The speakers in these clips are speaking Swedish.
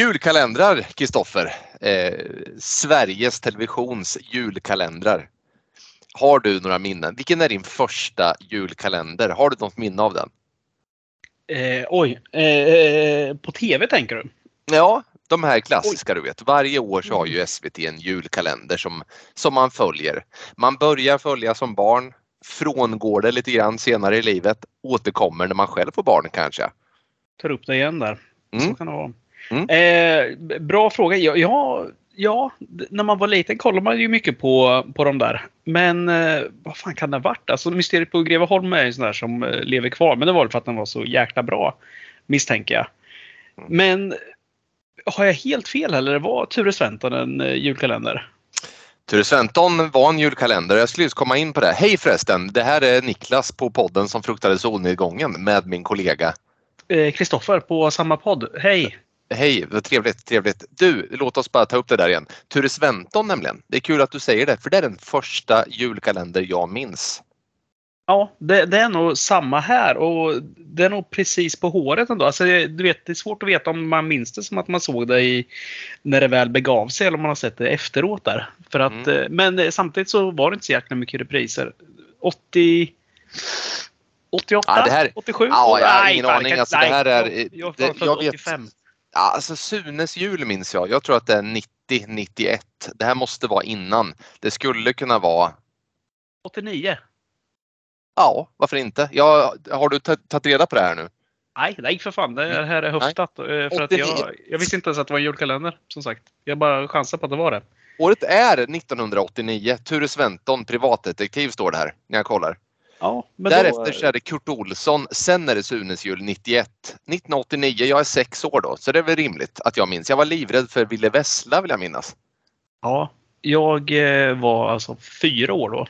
Julkalendrar, Kristoffer. Eh, Sveriges Televisions julkalendrar. Har du några minnen? Vilken är din första julkalender? Har du något minne av den? Eh, oj, eh, på TV tänker du? Ja, de här klassiska du vet. Varje år så har ju SVT en julkalender som, som man följer. Man börjar följa som barn, frångår det lite grann senare i livet, återkommer när man själv får barn kanske. Tar upp det igen där. Mm. Så kan det vara. Mm. Eh, bra fråga. Ja, ja, ja, när man var liten kollade man ju mycket på, på de där. Men eh, vad fan kan det ha varit? Alltså, Mysteriet på Greveholm är ju sån där som eh, lever kvar. Men det var väl för att den var så jäkla bra. Misstänker jag. Mm. Men har jag helt fel eller var Ture Sventon en eh, julkalender? Ture Sventon var en julkalender. Jag skulle just komma in på det. Hej förresten! Det här är Niklas på podden som fruktade solnedgången med min kollega. Eh, Kristoffer på samma podd. Hej! Hej, vad trevligt, trevligt. Du, låt oss bara ta upp det där igen. Ture Sventon nämligen. Det är kul att du säger det, för det är den första julkalender jag minns. Ja, det, det är nog samma här och det är nog precis på håret ändå. Alltså, du vet, det är svårt att veta om man minns det som att man såg det i, när det väl begav sig eller om man har sett det efteråt där. För att, Mm. eh, Men eh, samtidigt så var det inte så jäkla mycket repriser. 80... 88? Ja, här- 87? Ja, jag har ingen aning. Alltså, det här är- det- jag, vet- 85. Ja, alltså Sunes jul minns jag. Jag tror att det är 90, 91. Det här måste vara innan. Det skulle kunna vara 89? Ja, varför inte? Ja, har du ta- tagit reda på det här nu? Nej, nej för fan. Det här är höftat. eh, För att 89. jag, jag visste inte ens att det var en julkalender. Som sagt. Jag bara chansar på att det var det. Året är 1989. Ture Sventon, privatdetektiv står det här när jag kollar. Ja, men Därefter då, så är det Kurt Olsson, sen är det Sunes jul 91. 1989, jag är sex år då, så det är väl rimligt att jag minns. Jag var livrädd för Ville Vessla vill jag minnas. Ja, jag eh, var alltså fyra år då.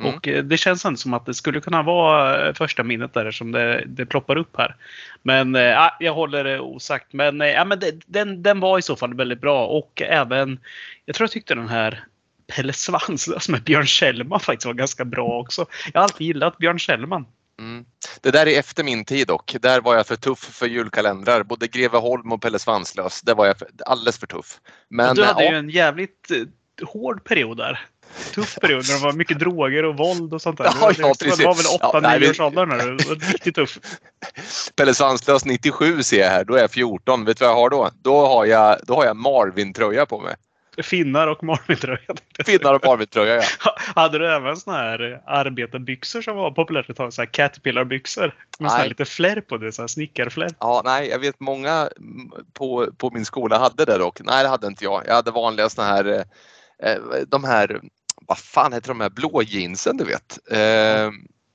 Mm. Och eh, det känns ändå som att det skulle kunna vara eh, första minnet där som det, det ploppar upp här. Men ja, jag håller det osagt. Men, ja, men det, den, den var i så fall väldigt bra och även jag tror jag tyckte den här Pelle Svanslös med Björn Kjellman faktiskt var ganska bra också. Jag har alltid gillat Björn Kjellman. Mm. Det där är efter min tid dock. Där var jag för tuff för julkalendrar. Både Greveholm och Pelle Svanslös. Där var jag för, alldeles för tuff. Men du hade ja, ju en jävligt eh, hård period där. Tuff period när det var mycket droger och våld och sånt där. Ja, ja, det var väl precis. 8-9 Ja, nej, års ålder när du var riktigt tuff. Pelle Svanslös 97 ser jag här. Då är jag 14. Vet du vad jag har då? Då har jag, då har jag Marvin-tröja på mig. Finnar och Marvin-tröja. Finnar och Marvin-tröja ja. Hade du även såna här arbetarbyxor som var populärt ett tag? Så här Caterpillar-byxor? Med Nej. lite flärr på det, så här snickarflärr. Ja, nej, jag vet många mm, på, på min skola hade det dock. Nej, det hade inte jag. Jag hade vanliga såna här, eh, eh, de här, vad fan heter de här blå jeansen du vet? Eh,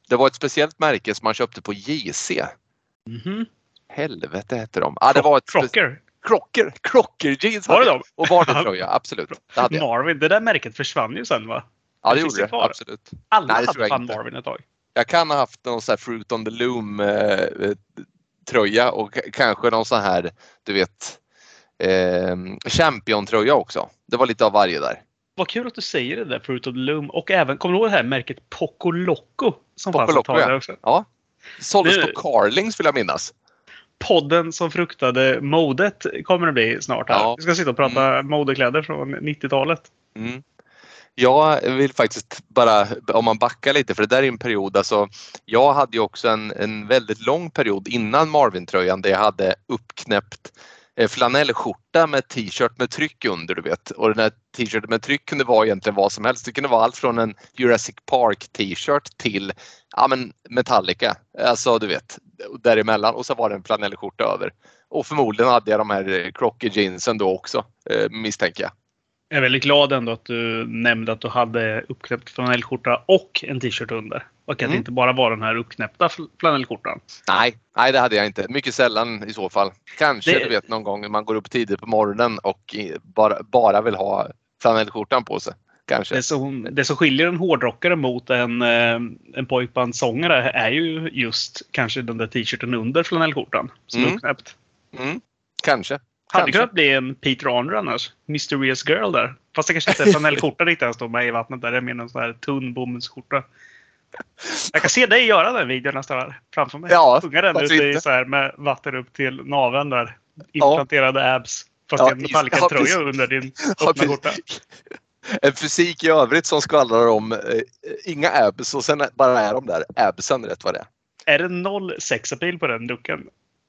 det var ett speciellt märke som man köpte på JC. Mhm. Helvete hette de. Ja, det var ett Crocker. Crocker, Crocker jeans Var det jag. de? Och Vardagströja, absolut. Det hade jag. Marvin. Det där märket försvann ju sen va? Ja, det gjorde det? Absolut. Alla Nej, det hade fan. Marvin ett tag. Jag kan ha haft någon sån här Fruit on the Loom eh, eh, tröja och kanske någon sån här, du vet, eh, Champion-tröja också. Det var lite av varje där. Vad kul att du säger det där, Fruit of the Loom. Och även, kommer du ihåg det här märket Poco Loco? Som Poco fanns ett Loco, tag ja. också. Ja. Såldes Nu- på Carlings vill jag minnas. Podden som fruktade modet kommer det bli snart här. Ja. Vi ska sitta och prata modekläder från 90-talet. Mm. Jag vill faktiskt bara, om man backar lite, för det där är en period, alltså jag hade ju också en, en väldigt lång period innan Marvin-tröjan där jag hade uppknäppt Eh, flanellskjorta med t-shirt med tryck under du vet. Och den här t-shirten med tryck kunde vara egentligen vad som helst. Det kunde vara allt från en Jurassic Park t-shirt till ja, men Metallica. Alltså du vet, däremellan. Och så var det en flanellskjorta över. Och förmodligen hade jag de här eh, Crocker jeansen då också, eh, misstänker jag. Jag är väldigt glad ändå att du nämnde att du hade uppknäppt flanellskjorta och en t-shirt under. Och att Mm. det inte bara var den här uppknäppta fl- flanellskjortan. Nej, nej det hade jag inte. Mycket sällan i så fall. Kanske Det- du vet någon gång man går upp tidigt på morgonen och bara, bara vill ha flanellskjortan på sig. Kanske. Det som, det som skiljer en hårdrockare mot en, eh, en pojkbandssångare är ju just kanske den där t-shirten under flanellskjortan. Som är Mm. uppknäppt. Mm, kanske. Hade kunnat bli en Peter Andre annars. Mysterious Girl där. Fast det kanske inte är flanellskjorta riktigt han står med i vattnet där. Det är mer en sån här tunn bomullsskjorta. Jag kan se dig göra den videon nästan framför mig. Ja, Unga den ute i så här med vatten upp till naveln där. Implanterade abs. Fast Ja, en Metallica-tröja under din Ja, öppna skjorta. En fysik i övrigt som skvallrar om eh, inga abs och sen bara är de där absen rätt vad det är. Är det noll sexappeal på den ducken?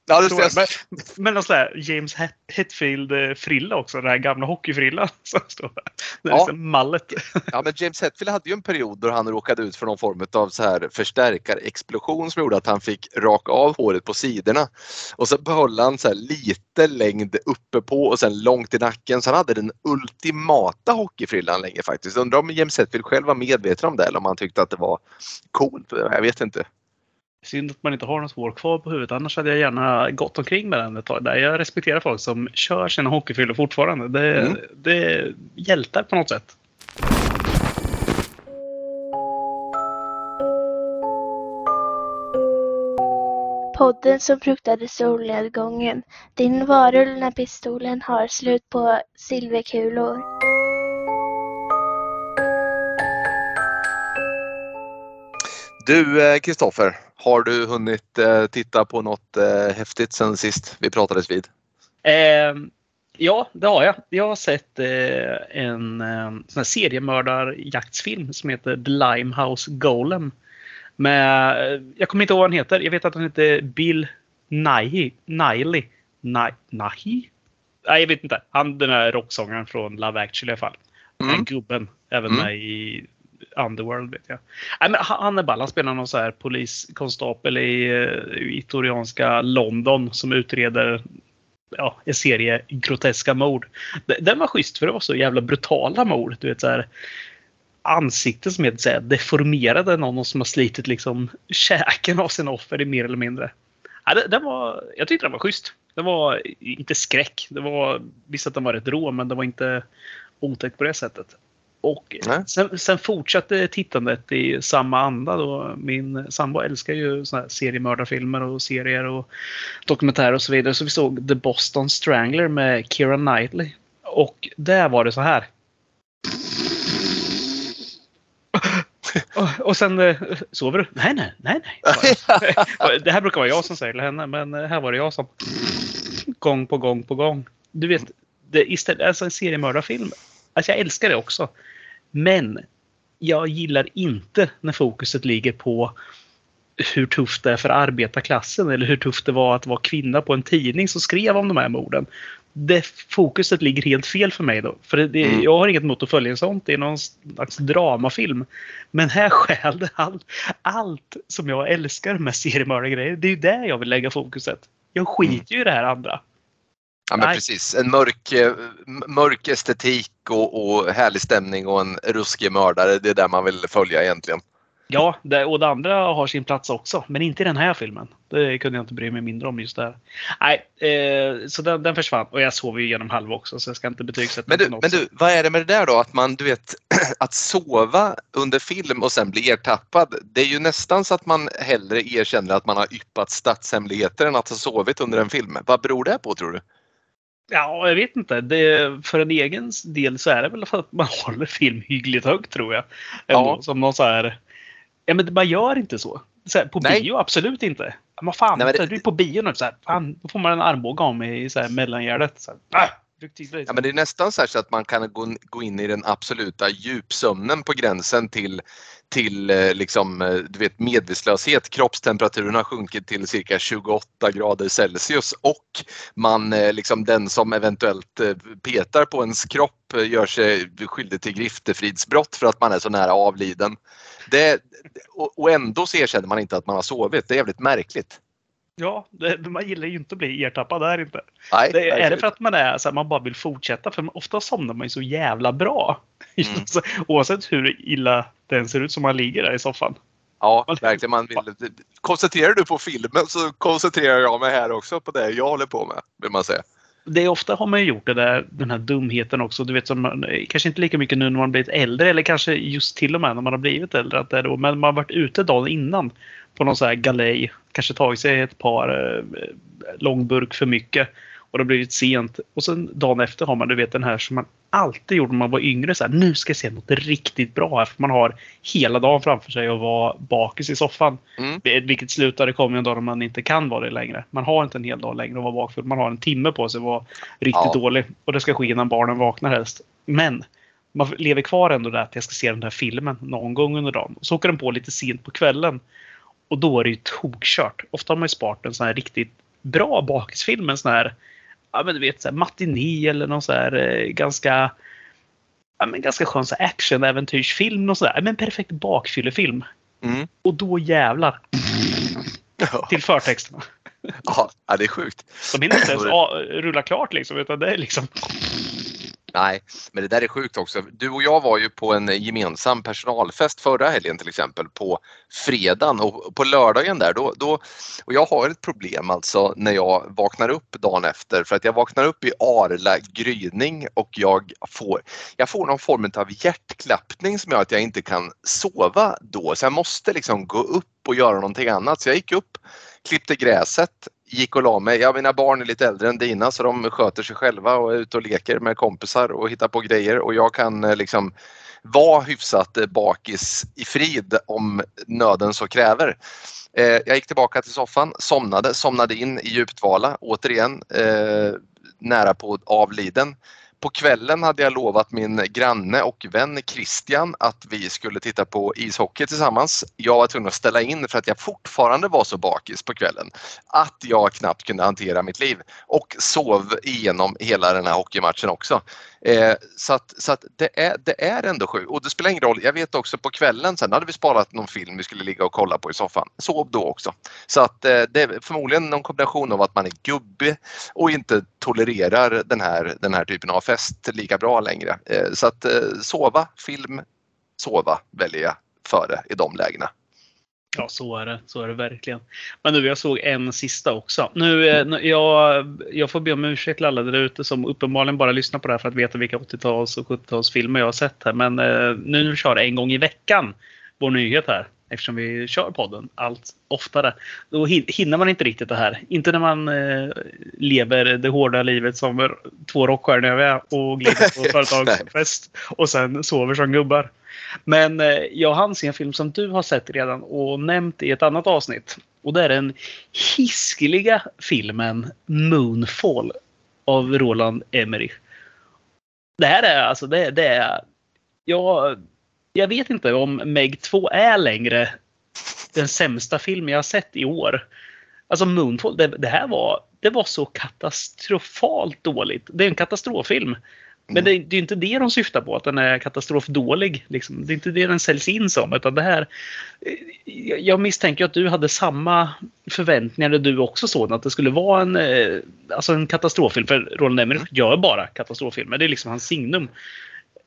Ja, det ser Men, men någon sån där James Het- Hetfield-frilla också. Den här gamla hockeyfrillan som står där. Ja. liksom mallet. Ja, men James Hetfield hade ju en period då han råkade ut för någon form av så här förstärkarexplosion som gjorde att han fick raka av håret på sidorna. Och så behöll han så lite längd uppe på och sen långt i nacken. Så han hade den ultimata hockeyfrillan länge faktiskt. Undrar om James Hetfield själv var medveten om det eller om han tyckte att det var coolt. Jag vet inte. Synd att man inte har något hår kvar på huvudet. Annars hade jag gärna gått omkring med den ett tag. Där. Jag respekterar folk som kör sina hockeyfrillor fortfarande. Det, Mm. det är hjältar på något sätt. Podden som fruktade solnedgången. Din varulv när pistolen har slut på silverkulor. Du Kristoffer, har du hunnit eh, titta på något eh, häftigt sen sist vi pratades vid? Eh, ja, det har jag. Jag har sett eh, en eh, seriemördarjaktsfilm som heter The Limehouse Golem. Med, eh, jag kommer inte ihåg vad han heter. Jag vet att han heter Bill Nighy. Niley. Ni- Nahi? Nej, jag vet inte. Han den här rocksångaren från Love actually i alla fall. Den Mm. gubben. Även Mm. med i Underworld vet jag. Nej, men han han är ball. Han spelar någon så här poliskonstapel i uh, London som utreder ja, en serie groteska mord. Den var schysst för det var så jävla brutala mord. Du vet så här ansikten som är så här deformerade. Någon som har slitit liksom käken av sina offer i mer eller mindre. Ja, det- den var, jag tyckte den var schysst. Den var inte skräck. Det var, visst att den var rätt rå men den var inte otäck på det sättet. Och sen, sen fortsatte tittandet i samma anda. Då. Min sambo älskar ju såna här seriemördarfilmer och serier och dokumentärer och så vidare. Så vi såg The Boston Strangler med Keira Knightley. Och där var det så här. Och- Och sen eh, sover du? Nej, nej, nej, nej. Det här brukar vara jag som säger till henne, men eh, här var det jag som gång på gång på gång. Du vet, det, istället, alltså en seriemördarfilm. Alltså jag älskar det också. Men jag gillar inte när fokuset ligger på hur tufft det är för arbetarklassen eller hur tufft det var att vara kvinna på en tidning som skrev om de här morden. Det fokuset ligger helt fel för mig då. För det, Mm. jag har inget emot att följa en sånt. Det är någon slags dramafilm. Men här stjäl det allt, allt som jag älskar med seriemördargrejer. Det är ju där jag vill lägga fokuset. Jag skiter ju i det här andra. Ja men Nej. precis, en mörk, eh, mörk estetik och, och härlig stämning och en ruskig mördare. Det är där man vill följa egentligen. Ja, det, och det andra har sin plats också. Men inte i den här filmen. Det kunde jag inte bry mig mindre om just där. Nej, eh, så den, den försvann. Och jag sov ju igenom halva också så jag ska inte betygsätta Men du, något men du, vad är det med det där då? Att man, du vet, att sova under film och sen bli ertappad. Det är ju nästan så att man hellre erkänner att man har yppat statshemligheter än att ha sovit under en film. Vad beror det på tror du? Ja, jag vet inte. Det, för en egen del så är det väl för att man håller film hyggligt högt tror jag. Ändå, Ja. Som någon så här... Ja, men man gör inte så. så här, på Nej. bio, absolut inte. Men fan, Nej, men det- du är på bio nu. Så här, fan, då får man en armbåge av mig i så här, mellangärdet. Så här, Ja, men det är nästan så, här så att man kan gå, gå in i den absoluta djupsömnen på gränsen till, till eh, liksom, eh, du vet, medvetslöshet. Kroppstemperaturen har sjunkit till cirka 28 grader Celsius och man, eh, liksom, den som eventuellt petar på ens kropp gör sig skyldig till griftefridsbrott för att man är så nära avliden. Det, och, och ändå så erkänner man inte att man har sovit. Det är jävligt märkligt. Ja, det, man gillar ju inte att bli ertappad där inte. Nej, Det, är det för att man är så här, man bara vill fortsätta? För ofta somnar man ju så jävla bra. Mm. Oavsett hur illa den ser ut som man ligger där i soffan. Ja, verkligen. Man vill, koncentrerar du på filmen så koncentrerar jag mig här också på det jag håller på med, vill man säga. Det är ofta har man ju gjort det där, den här dumheten också. Du vet, som man, kanske inte lika mycket nu när man blivit äldre eller kanske just till och med när man har blivit äldre. Att det är då, men man har varit ute dagen innan på någon så här galej. Kanske tagit sig ett par eh, långburk för mycket. Och det har blivit sent. Och sen dagen efter har man du vet den här som man alltid gjort när man var yngre. Så här, nu ska jag se något riktigt bra här. För man har hela dagen framför sig och vara bakis i soffan. Mm. Vilket slutar det kommer en dag då man inte kan vara det längre. Man har inte en hel dag längre att vara bakfull. Man har en timme på sig att vara riktigt Ja. dålig. Och det ska ske innan barnen vaknar helst. Men man lever kvar ändå där att jag ska se den där filmen någon gång under dagen. Så åker den på lite sent på kvällen. Och då är det ju tokkört. Ofta har man ju sparat en sån här riktigt bra bakisfilm. En sån här, ja men du vet, så här matiné eller någon så här eh, ganska Ja, men ganska skön action-äventyrsfilm och sådär. Men perfekt bakfyllefilm. Mm. Och då jävlar Ja. till förtexterna. Ja, det är sjukt. De hinner inte ens rulla klart liksom. Utan det är liksom... Nej, men det där är sjukt också. Du och jag var ju på en gemensam personalfest förra helgen till exempel på fredagen och på lördagen där då, då och jag har ett problem alltså när jag vaknar upp dagen efter för att jag vaknar upp i arla gryning och jag får, jag får någon form av hjärtklappning som gör att jag inte kan sova då så jag måste liksom gå upp och göra någonting annat. Så jag gick upp, klippte gräset, gick och la mig. Ja, mina barn är lite äldre än dina så de sköter sig själva och är ute och leker med kompisar och hittar på grejer och jag kan eh, liksom vara hyfsat eh, bakis i frid om nöden så kräver. Eh, jag gick tillbaka till soffan, somnade, somnade in i djupdvala återigen eh, nära på avliden. På kvällen hade jag lovat min granne och vän Christian att vi skulle titta på ishockey tillsammans. Jag var tvungen att ställa in för att jag fortfarande var så bakis på kvällen att jag knappt kunde hantera mitt liv och sov igenom hela den här hockeymatchen också. Eh, så att, så att det, är, det är ändå sjukt och det spelar ingen roll. Jag vet också på kvällen sen hade vi sparat någon film vi skulle ligga och kolla på i soffan. Sov då också. Så att eh, det är förmodligen någon kombination av att man är gubbig och inte tolererar den här, den här typen av fest lika bra längre. Eh, så att eh, sova, film, sova väljer jag före i de lägena. Ja, så är det. Så är det verkligen. Men nu, jag såg en sista också. Nu, eh, nu- jag, jag får be om ursäkt till alla där ute som uppenbarligen bara lyssnar på det här för att veta vilka 80-tals och 70-talsfilmer jag har sett här. Men eh, nu när vi kör en gång i veckan vår nyhet här, eftersom vi kör podden allt oftare, då hin- hinner man inte riktigt det här. Inte när man eh, lever det hårda livet som två rockstjärnor och glider på företagsfest och sen sover som gubbar. Men eh, jag hann se en film som du har sett redan och nämnt i ett annat avsnitt. Och det är den hiskeliga filmen Moonfall av Roland Emmerich. Det här är alltså, det, det är... Jag, jag vet inte om Meg 2 är längre den sämsta film jag har sett i år. Alltså Moonfall, det, det här var, det var så katastrofalt dåligt. Det är en katastroffilm. Men det, det är inte det de syftar på, att den är katastrofdålig. Liksom. Det är inte det den säljs in som. Utan det här, jag jag misstänker att du hade samma förväntningar du också såg att det skulle vara en, eh, alltså en katastroffilm. För Roland Emmerich gör bara katastroffilmer. Det är liksom hans signum.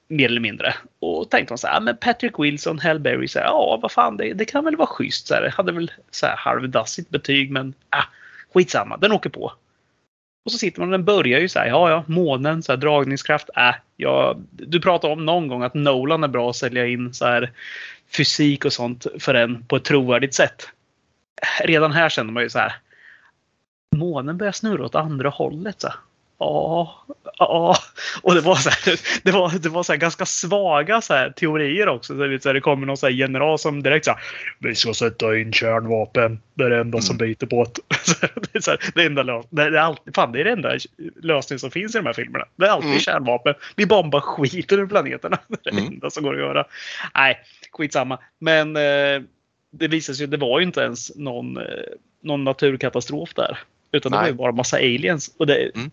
Mer eller mindre. Och tänkte man så här, ah, men Patrick Wilson, Halle Berry, så här, ja vad fan det, det kan väl vara schysst. Så här, hade väl så här halvdassigt betyg men ah, skitsamma, den åker på. Och så sitter man och den börjar ju så här, ja ja, månen, så här, dragningskraft, äh, ja, du pratade om någon gång att Nolan är bra att sälja in så här fysik och sånt för en på ett trovärdigt sätt. Redan här känner man ju så här, månen börjar snurra åt andra hållet. Så här. Ja, ja. Och det var, så här, det var, det var så ganska svaga så här teorier också. Så det, här, det kommer någon så här general som direkt så här, Vi ska sätta in kärnvapen. Det är det enda som byter båt. Så det, är så det, enda det, är alltid, fan, det är det enda lösningen som finns i de här filmerna. Det är alltid Mm. kärnvapen. Vi bombar skiten ur planeterna. Det är det Mm. enda som går att göra. Nej, skitsamma. Men eh, det visade sig att det var ju inte ens någon, eh, någon naturkatastrof där. Utan det Nej. var ju bara massa aliens. Och det, Mm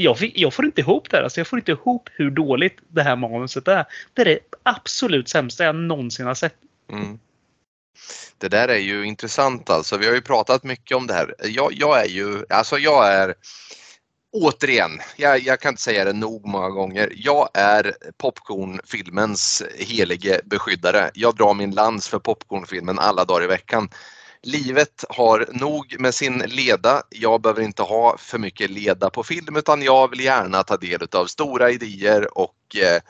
jag, fick, jag får inte ihop det här. Alltså jag får inte ihop hur dåligt det här manuset är. Det är det absolut sämsta jag någonsin har sett. Mm. Det där är ju intressant alltså. Vi har ju pratat mycket om det här. Jag, jag är ju, alltså jag är Återigen, jag, jag kan inte säga det nog många gånger. Jag är popcornfilmens helige beskyddare. Jag drar min lans för popcornfilmen alla dagar i veckan. Livet har nog med sin leda. Jag behöver inte ha för mycket leda på film utan jag vill gärna ta del av stora idéer och eh,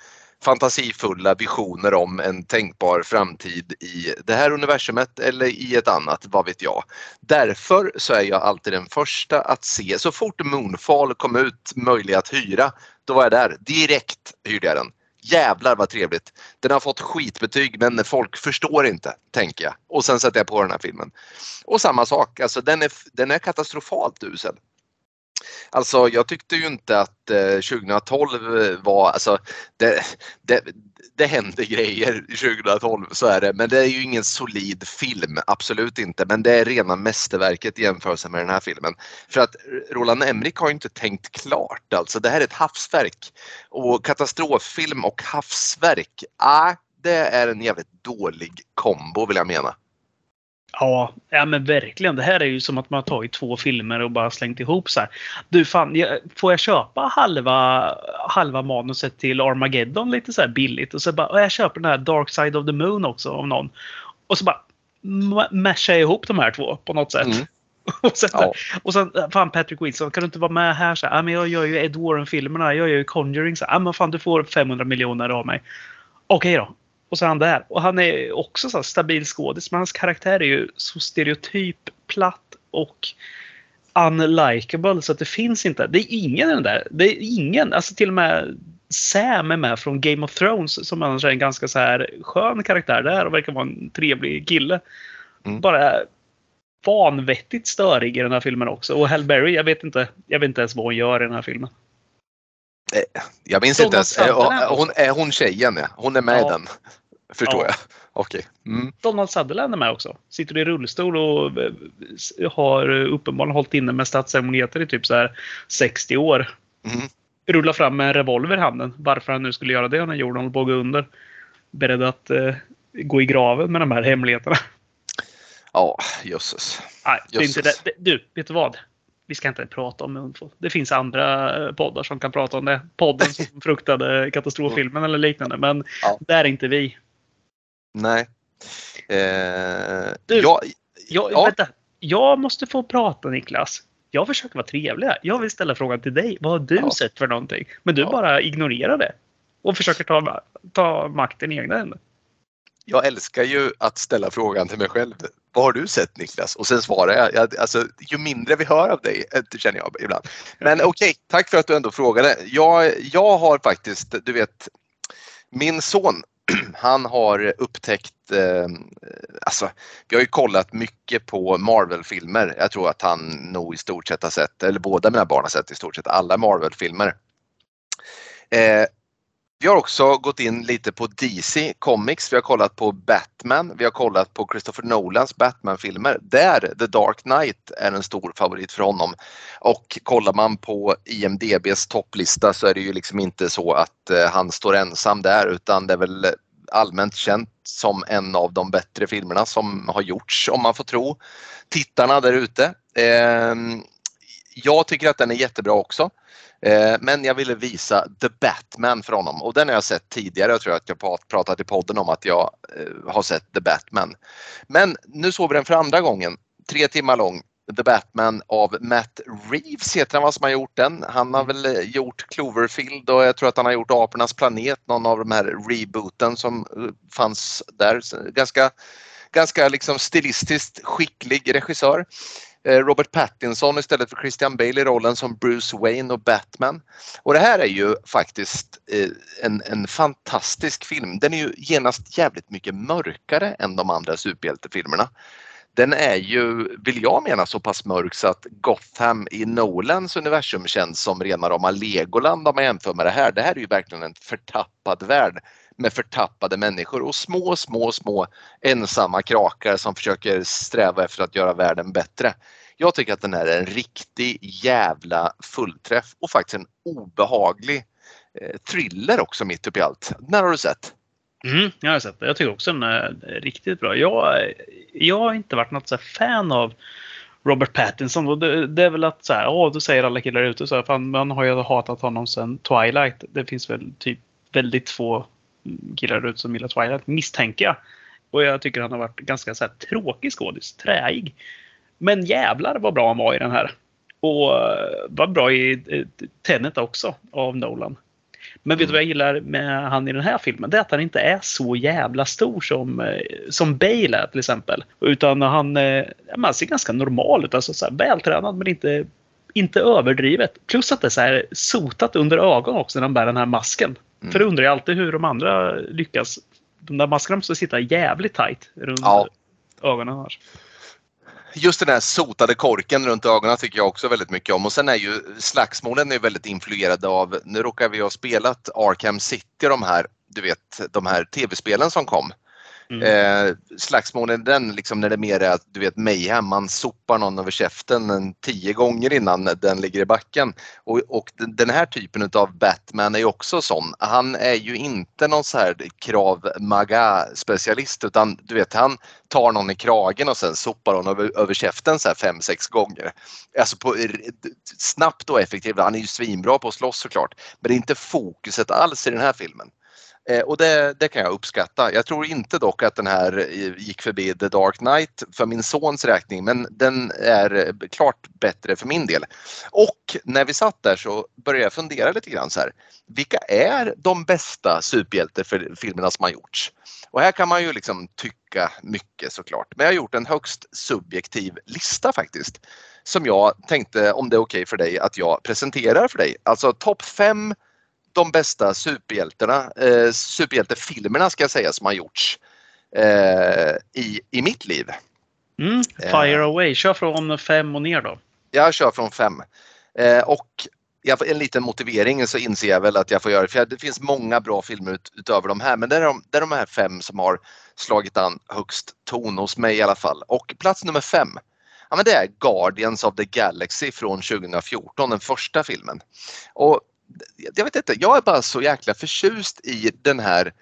fantasifulla visioner om en tänkbar framtid i det här universumet eller i ett annat, vad vet jag. Därför så är jag alltid den första att se, så fort Moonfall kom ut möjlig att hyra, då var jag där. Direkt hyrde jag den. Jävlar vad trevligt. Den har fått skitbetyg men folk förstår inte, tänker jag. Och sen sätter jag på den här filmen. Och samma sak, alltså den är, den är katastrofalt usel. Alltså jag tyckte ju inte att eh, 2012 var, alltså det, det, det händer grejer 2012, så är det. Men det är ju ingen solid film, absolut inte. Men det är rena mästerverket i jämförelse med den här filmen. För att Roland Emmerich har ju inte tänkt klart alltså. Det här är ett havsverk. Och katastroffilm och havsverk, ah, det är en jävligt dålig kombo vill jag mena. Ja, ja men verkligen. Det här är ju som att man har tagit två filmer och bara slängt ihop så här. Du fan, får jag köpa halva, halva manuset till Armageddon lite så här billigt? Och så bara, jag köper den här Dark Side of the Moon också av någon. Och så bara mashar jag ihop de här två på något sätt. Mm. och, sen, ja. och sen, fan Patrick Wilson, kan du inte vara med här? Så här, men jag gör ju Ed Warren-filmerna, jag gör ju Conjuring. Så här, men fan du får 500 miljoner av mig. Okej då. Och så är han där. Och han är också så stabil skådis, men hans karaktär är ju så stereotyp, platt och unlikable så att det finns inte. Det är ingen den där. Det är ingen, alltså till och med Sam är med från Game of Thrones som annars är en ganska så här skön karaktär där och verkar vara en trevlig kille. Mm. Bara vanvettigt störig i den här filmen också. Och Halle Berry, jag vet inte, jag vet inte ens vad hon gör i den här filmen. Eh, jag minns inte ens. Hon, är hon tjejen? Ja. Hon är med ja. i den. Förstår ja. jag. Okej. Okay. Mm. Donald Sutherland är med också. Sitter i rullstol och eh, har uppenbarligen hållit inne med statshemligheter i typ så här 60 år. Mm. Rullar fram med en revolver i handen. Varför han nu skulle göra det när jorden håller på att gå under. Beredd att uh, gå i graven med de här hemligheterna. Ja, jösses. Nej, det är inte det. Du, vet du vad? vi ska inte prata om Moonfall. Det finns andra eh, poddar som kan prata om det. Podden som fruktade katastroffilmen eller liknande. Men ja. där är inte vi. Nej. Eh, du, jag, jag, ja. vänta. jag måste få prata Niklas. Jag försöker vara trevlig här. Jag vill ställa frågan till dig. Vad har du ja. sett för någonting? Men du bara ignorerar det. Och försöker ta, ta makten i egna händer. Jag älskar ju att ställa frågan till mig själv vad har du sett Niklas? Och sen svarar jag. jag alltså, ju mindre vi hör av dig, eh, det känner jag ibland. Men okej, okay, tack för att du ändå frågade. Jag, jag har faktiskt, du vet, min son han har upptäckt, eh, alltså vi har ju kollat mycket på Marvel-filmer. Jag tror att han nog i stort sett har sett, eller båda mina barn har sett i stort sett alla Marvel-filmer. Eh, vi har också gått in lite på DC Comics. Vi har kollat på Batman. Vi har kollat på Christopher Nolans Batman-filmer där The Dark Knight är en stor favorit för honom. Och kollar man på IMDBs topplista så är det ju liksom inte så att eh, han står ensam där utan det är väl allmänt känt som en av de bättre filmerna som har gjorts om man får tro tittarna där ute. Ehm, jag tycker att den är jättebra också. Eh, men jag ville visa The Batman för honom och den har jag sett tidigare. Jag tror att jag pratat i podden om att jag eh, har sett The Batman. Men nu såg vi den för andra gången, tre timmar lång. The Batman av Matt Reeves heter han vad som har gjort den. Han har väl eh, gjort Cloverfield och jag tror att han har gjort Apornas planet, någon av de här rebooten som fanns där. Ganska, ganska liksom stilistiskt skicklig regissör. Eh, Robert Pattinson istället för Christian Bale i rollen som Bruce Wayne och Batman. Och det här är ju faktiskt eh, en, en fantastisk film. Den är ju genast jävligt mycket mörkare än de andra superhjältefilmerna. Den är ju, vill jag mena, så pass mörk så att Gotham i Nolans universum känns som rena rama Legoland om man jämför med det här. Det här är ju verkligen en förtappad värld med förtappade människor och små, små, små ensamma krakar som försöker sträva efter att göra världen bättre. Jag tycker att den här är en riktig jävla fullträff och faktiskt en obehaglig eh, thriller också mitt uppe i allt. När har du sett? Mm, jag har sett det. Jag tycker också den är eh, riktigt bra. Jag, eh, jag har inte varit något så fan av Robert Pattinson. Och det, det, är väl att så här, åh, då säger alla killar ute så här, fan, man har ju hatat honom sedan Twilight. Det finns väl typ väldigt få killar ut som gillar Twilight, misstänker jag. Och jag tycker han har varit ganska så här, tråkig skådis, träig. Men jävlar vad bra han var i den här. Och uh, var bra i Tenet också av Nolan. Men vet du vad jag gillar med han i den här filmen? Det är att han inte är så jävla stor som, uh, som Bale är till exempel. Utan han, uh, man ser ganska normal ut. Alltså så här, vältränad men inte inte överdrivet. Plus att det är så här sotat under ögonen också när de bär den här masken. Mm. För det undrar jag alltid hur de andra lyckas. De där maskerna måste sitta jävligt tight runt Ja. ögonen. Här. Just den här sotade korken runt ögonen tycker jag också väldigt mycket om. Och sen är ju slagsmålen är väldigt influerade av, nu råkar vi ha spelat Arkham City de här, du vet, de här tv-spelen som kom. Mm. Eh, slagsmålen den liksom när det mer är att du vet mayhem, man sopar någon över käften en tio gånger innan den ligger i backen. Och, och den- den här typen av Batman är ju också sån. Han är ju inte någon så här krav maga specialist utan du vet han tar någon i kragen och sen sopar hon över, över käften så här fem, sex gånger. Alltså på, snabbt och effektivt. Han är ju svinbra på att slåss såklart. Men det är inte fokuset alls i den här filmen. Eh, och det, det kan jag uppskatta. Jag tror inte dock att den här eh, gick förbi The Dark Knight för min sons räkning men den är eh, klart bättre för min del. Och när vi satt där så började jag fundera lite grann så här. Vilka är de bästa superhjältefilmerna som har gjorts? Och här kan man ju liksom tycka mycket såklart. Men jag har gjort en högst subjektiv lista faktiskt. Som jag tänkte, om det är okej för dig, att jag presenterar för dig. Alltså topp fem de bästa superhjältarna, eh, superhjältefilmerna ska jag säga som har gjorts eh, i, i mitt liv. Mm. Fire away. Kör från fem och ner då. Jag kör från fem. Eh, och jag, en liten motivering så inser jag väl att jag får göra det. För det finns många bra filmer ut, utöver de här men det är de, det är de här fem som har slagit an högst ton hos mig i alla fall. Och plats nummer fem ja, men det är Guardians of the Galaxy från 2014, den första filmen. Och jag vet inte, jag är bara så jäkla förtjust i den här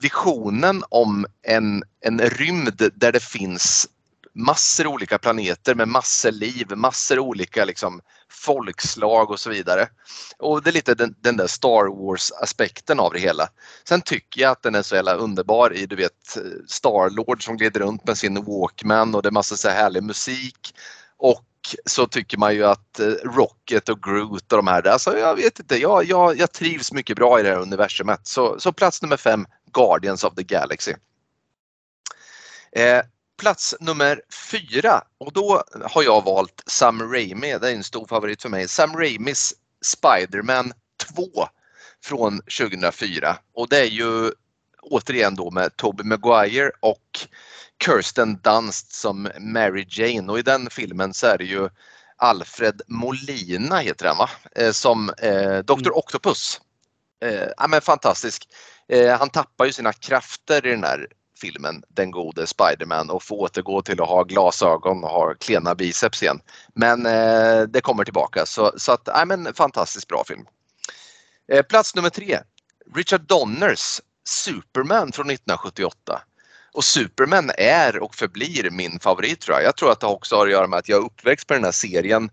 visionen om en, en rymd där det finns massor olika planeter med massor liv, massor olika liksom, folkslag och så vidare. Och det är lite den, den där Star Wars-aspekten av det hela. Sen tycker jag att den är så jävla underbar i du vet Starlord som glider runt med sin Walkman och det är massa så här härlig musik. Och så tycker man ju att eh, Rocket och Groot och de här, alltså jag vet inte, jag, jag, jag trivs mycket bra i det här universumet. Så, så plats nummer fem, Guardians of the Galaxy. Eh, plats nummer fyra och då har jag valt Sam Raimi, det är en stor favorit för mig. Sam Raimis Spider-Man 2 från 2004 och det är ju återigen då med Tobey Maguire och Kirsten Dunst som Mary Jane och i den filmen så är det ju Alfred Molina heter han va? Eh, som eh, Dr. Mm. Octopus. Eh, ja, men fantastisk. Eh, han tappar ju sina krafter i den här filmen, den gode Spiderman och får återgå till att ha glasögon och ha klena biceps igen. Men eh, det kommer tillbaka så, så att, ja, men fantastiskt bra film. Eh, plats nummer tre, Richard Donners Superman från 1978. Och Superman är och förblir min favorit tror jag. Jag tror att det också har att göra med att jag är uppväxt på den här serien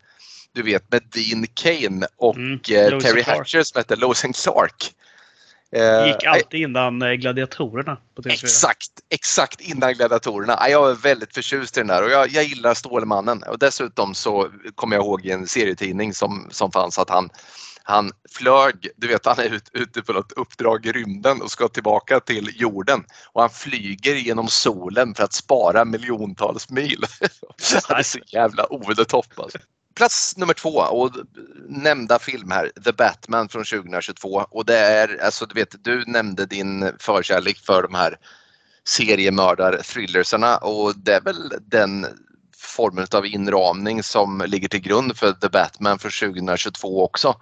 du vet med Dean Kane och Mm, eh, Terry. Hatcher som heter Lois and Clark. Eh, Gick alltid innan eh, gladiatorerna på TV4. Exakt, exakt innan gladiatorerna. Ja, Jag är väldigt förtjust i den där och jag, jag gillar Stålmannen. Och dessutom så kommer jag ihåg i en serietidning som, som fanns att han, han flög, du vet han är ut, ute på något uppdrag i rymden och ska tillbaka till jorden och han flyger genom solen för att spara miljontals mil. Han är så jävla over the top alltså. Plats nummer två och nämnda film här, The Batman från 2022 och det är, alltså du vet, du nämnde din förkärlek för de här seriemördar-thrillersarna och det är väl den formen av inramning som ligger till grund för The Batman för 2022 också.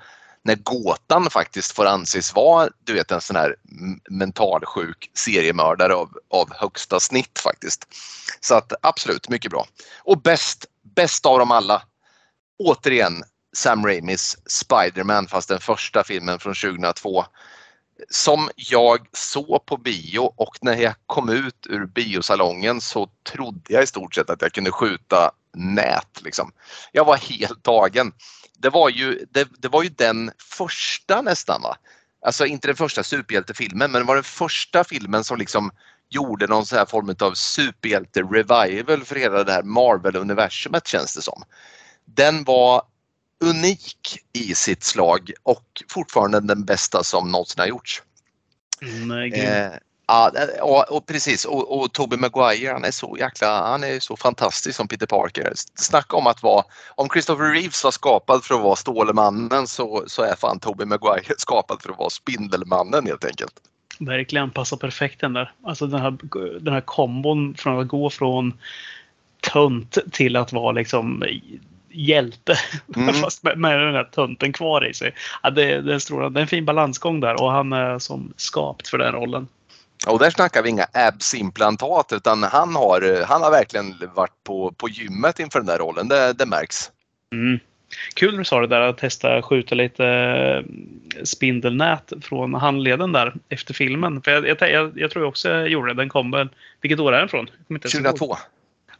När gåtan faktiskt får anses vara du vet en sån här mentalsjuk seriemördare av, av högsta snitt faktiskt. Så att absolut, mycket bra. Och bäst, bäst av dem alla, återigen Sam Raimis Spider-Man fast den första filmen från 2002 som jag såg på bio och när jag kom ut ur biosalongen så trodde jag i stort sett att jag kunde skjuta nät. Liksom. Jag var helt tagen. Det var ju, det, det var ju den första nästan va? Alltså inte den första superhjältefilmen men det var den första filmen som liksom gjorde någon så här form av superhjälte-revival för hela det här Marvel-universumet känns det som. Den var unik i sitt slag och fortfarande den bästa som någonsin har gjorts. Mm. Eh, Ja, och, och precis. Och, och Tobey Maguire, han är så jäkla, han är så fantastisk som Peter Parker. Snacka om att vara, om Christopher Reeves var skapad för att vara Stålmannen så, så är fan Tobey Maguire skapad för att vara Spindelmannen helt enkelt. Verkligen, passar perfekt den där. Alltså den här, den här kombon från att gå från tönt till att vara liksom hjälte. Mm. Fast med, med, den här tönten kvar i sig. Ja, det, det, är stor, det är en fin balansgång där och han är som skapt för den rollen. Och där snackar vi inga abs-implantat utan han har, han har verkligen varit på, på gymmet inför den där rollen. Det, det märks. Mm. Kul när du sa det där att testa skjuta lite eh, spindelnät från handleden där efter filmen. För jag, jag, jag tror också jag gjorde det. Den kom väl... Vilket år är den från? 2002.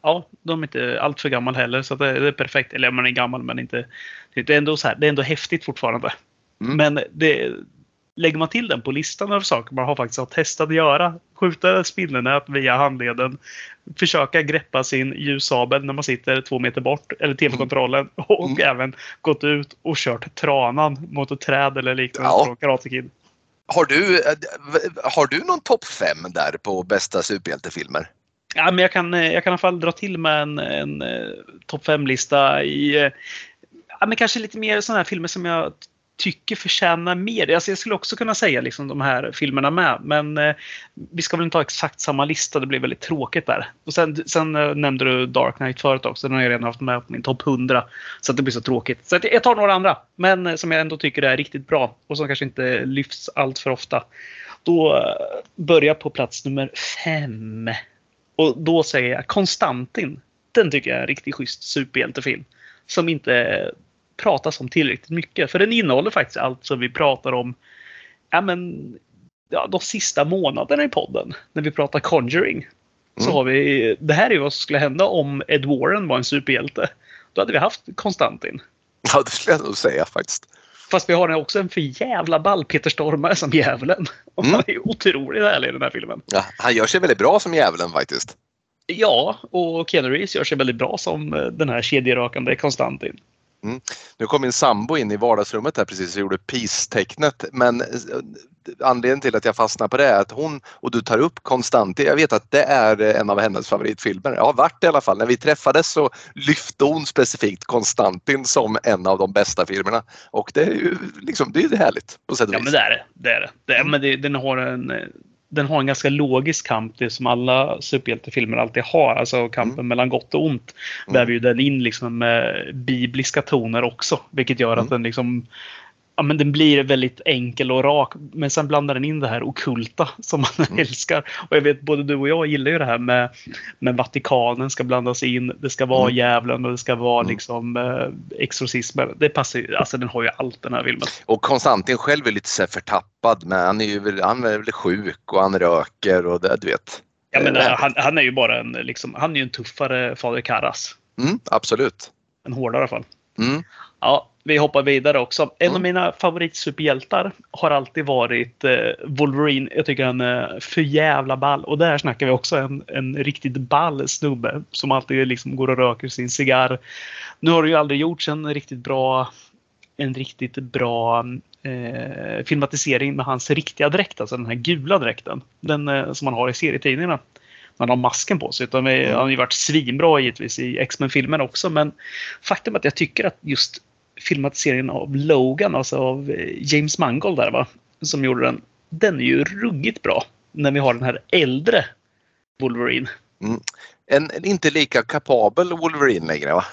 Ja, de är inte allt för gammal heller så det, det, är perfekt. Eller man är gammal men inte... Det är ändå, så här, det är ändå häftigt fortfarande. Mm. Men det, lägger man till den på listan av saker man har faktiskt har testat att göra. Skjuta spindelnät via handleden. Försöka greppa sin ljussabel när man sitter två meter bort. Eller tv-kontrollen. Mm. Och mm. även gått ut och kört tranan mot ett träd eller liknande ja. från Karate Kid. Har du, har du någon topp fem där på bästa superhjältefilmer? Ja, men jag, kan, jag kan i alla fall dra till med en, en, en topp fem-lista i ja, men kanske lite mer sådana här filmer som jag tycker förtjänar mer. Alltså jag skulle också kunna säga liksom de här filmerna med. Men eh, vi ska väl inte ha exakt samma lista. Det blir väldigt tråkigt där. Och sen, sen eh, nämnde du Dark Knight förut också. Den har jag redan haft med på min topp 100. Så det blir så tråkigt. Så jag tar några andra. Men eh, som jag ändå tycker är riktigt bra. Och som kanske inte lyfts allt för ofta. Då eh, börjar jag på plats nummer fem. Och då säger jag Konstantin. Den tycker jag är en riktigt schysst superhjältefilm. Som inte pratas om tillräckligt mycket. För den innehåller faktiskt allt som vi pratar om ja, men, ja, de sista månaderna i podden. När vi pratar Conjuring. Så mm. har vi, det här är vad som skulle hända om Ed Warren var en superhjälte. Då hade vi haft Konstantin. Ja, det skulle jag nog säga faktiskt. Fast vi har också en för jävla ball Peter Stormare som djävulen. Och mm. Han är otroligt härlig i den här filmen. Ja, han gör sig väldigt bra som djävulen faktiskt. Ja, och Keanu Reeves gör sig väldigt bra som eh, den här kedjerakande Konstantin. Mm. Nu kom min sambo in i vardagsrummet här precis och gjorde peace-tecknet men eh, anledningen till att jag fastnar på det är att hon och du tar upp Konstantin. Jag vet att det är en av hennes favoritfilmer. Jag har varit i alla fall. När vi träffades så lyfte hon specifikt Konstantin som en av de bästa filmerna och det är ju liksom, det är härligt på sätt och vis. Ja men det är det. det, är det. det är, mm. men det, den har en den har en ganska logisk kamp, det som alla superhjältefilmer alltid har. Alltså kampen mm. mellan gott och ont. Mm. Väver ju den in liksom med bibliska toner också. Vilket gör mm. att den liksom ja, men den blir väldigt enkel och rak. Men sen blandar den in det här okulta som man mm. älskar. Och jag vet både du och jag gillar ju det här med, med Vatikanen ska blandas in. Det ska vara mm. djävulen och det ska vara mm. liksom eh, exorcismen. Det passar ju, alltså den har ju allt den här filmen. Och Konstantin själv är lite så förtappad men han är ju han är väl sjuk och han röker och det, du vet. Ja, men, eh, han, han, är ju bara en, liksom, han är ju en tuffare Fader Karras. Mm, absolut. En hårdare i alla fall. Mm. Ja, vi hoppar vidare också. En mm. av mina favoritsuperhjältar har alltid varit eh, Wolverine. Jag tycker han är för jävla ball. Och där snackar vi också en, en riktigt ball snubbe som alltid liksom går och röker sin cigarr. Nu har det ju aldrig gjorts en riktigt bra en riktigt bra eh, filmatisering med hans riktiga dräkt, alltså den här gula dräkten. Den eh, som man har i serietidningarna. Man har masken på sig. Utan vi, mm. Han har ju varit svinbra givetvis i X-Men-filmen också. Men faktum är att jag tycker att just filmatiseringen av Logan, alltså av eh, James Mangold där va, som gjorde den. Den är ju ruggigt bra när vi har den här äldre Wolverine. Mm. En, en, inte lika kapabel Wolverine längre va?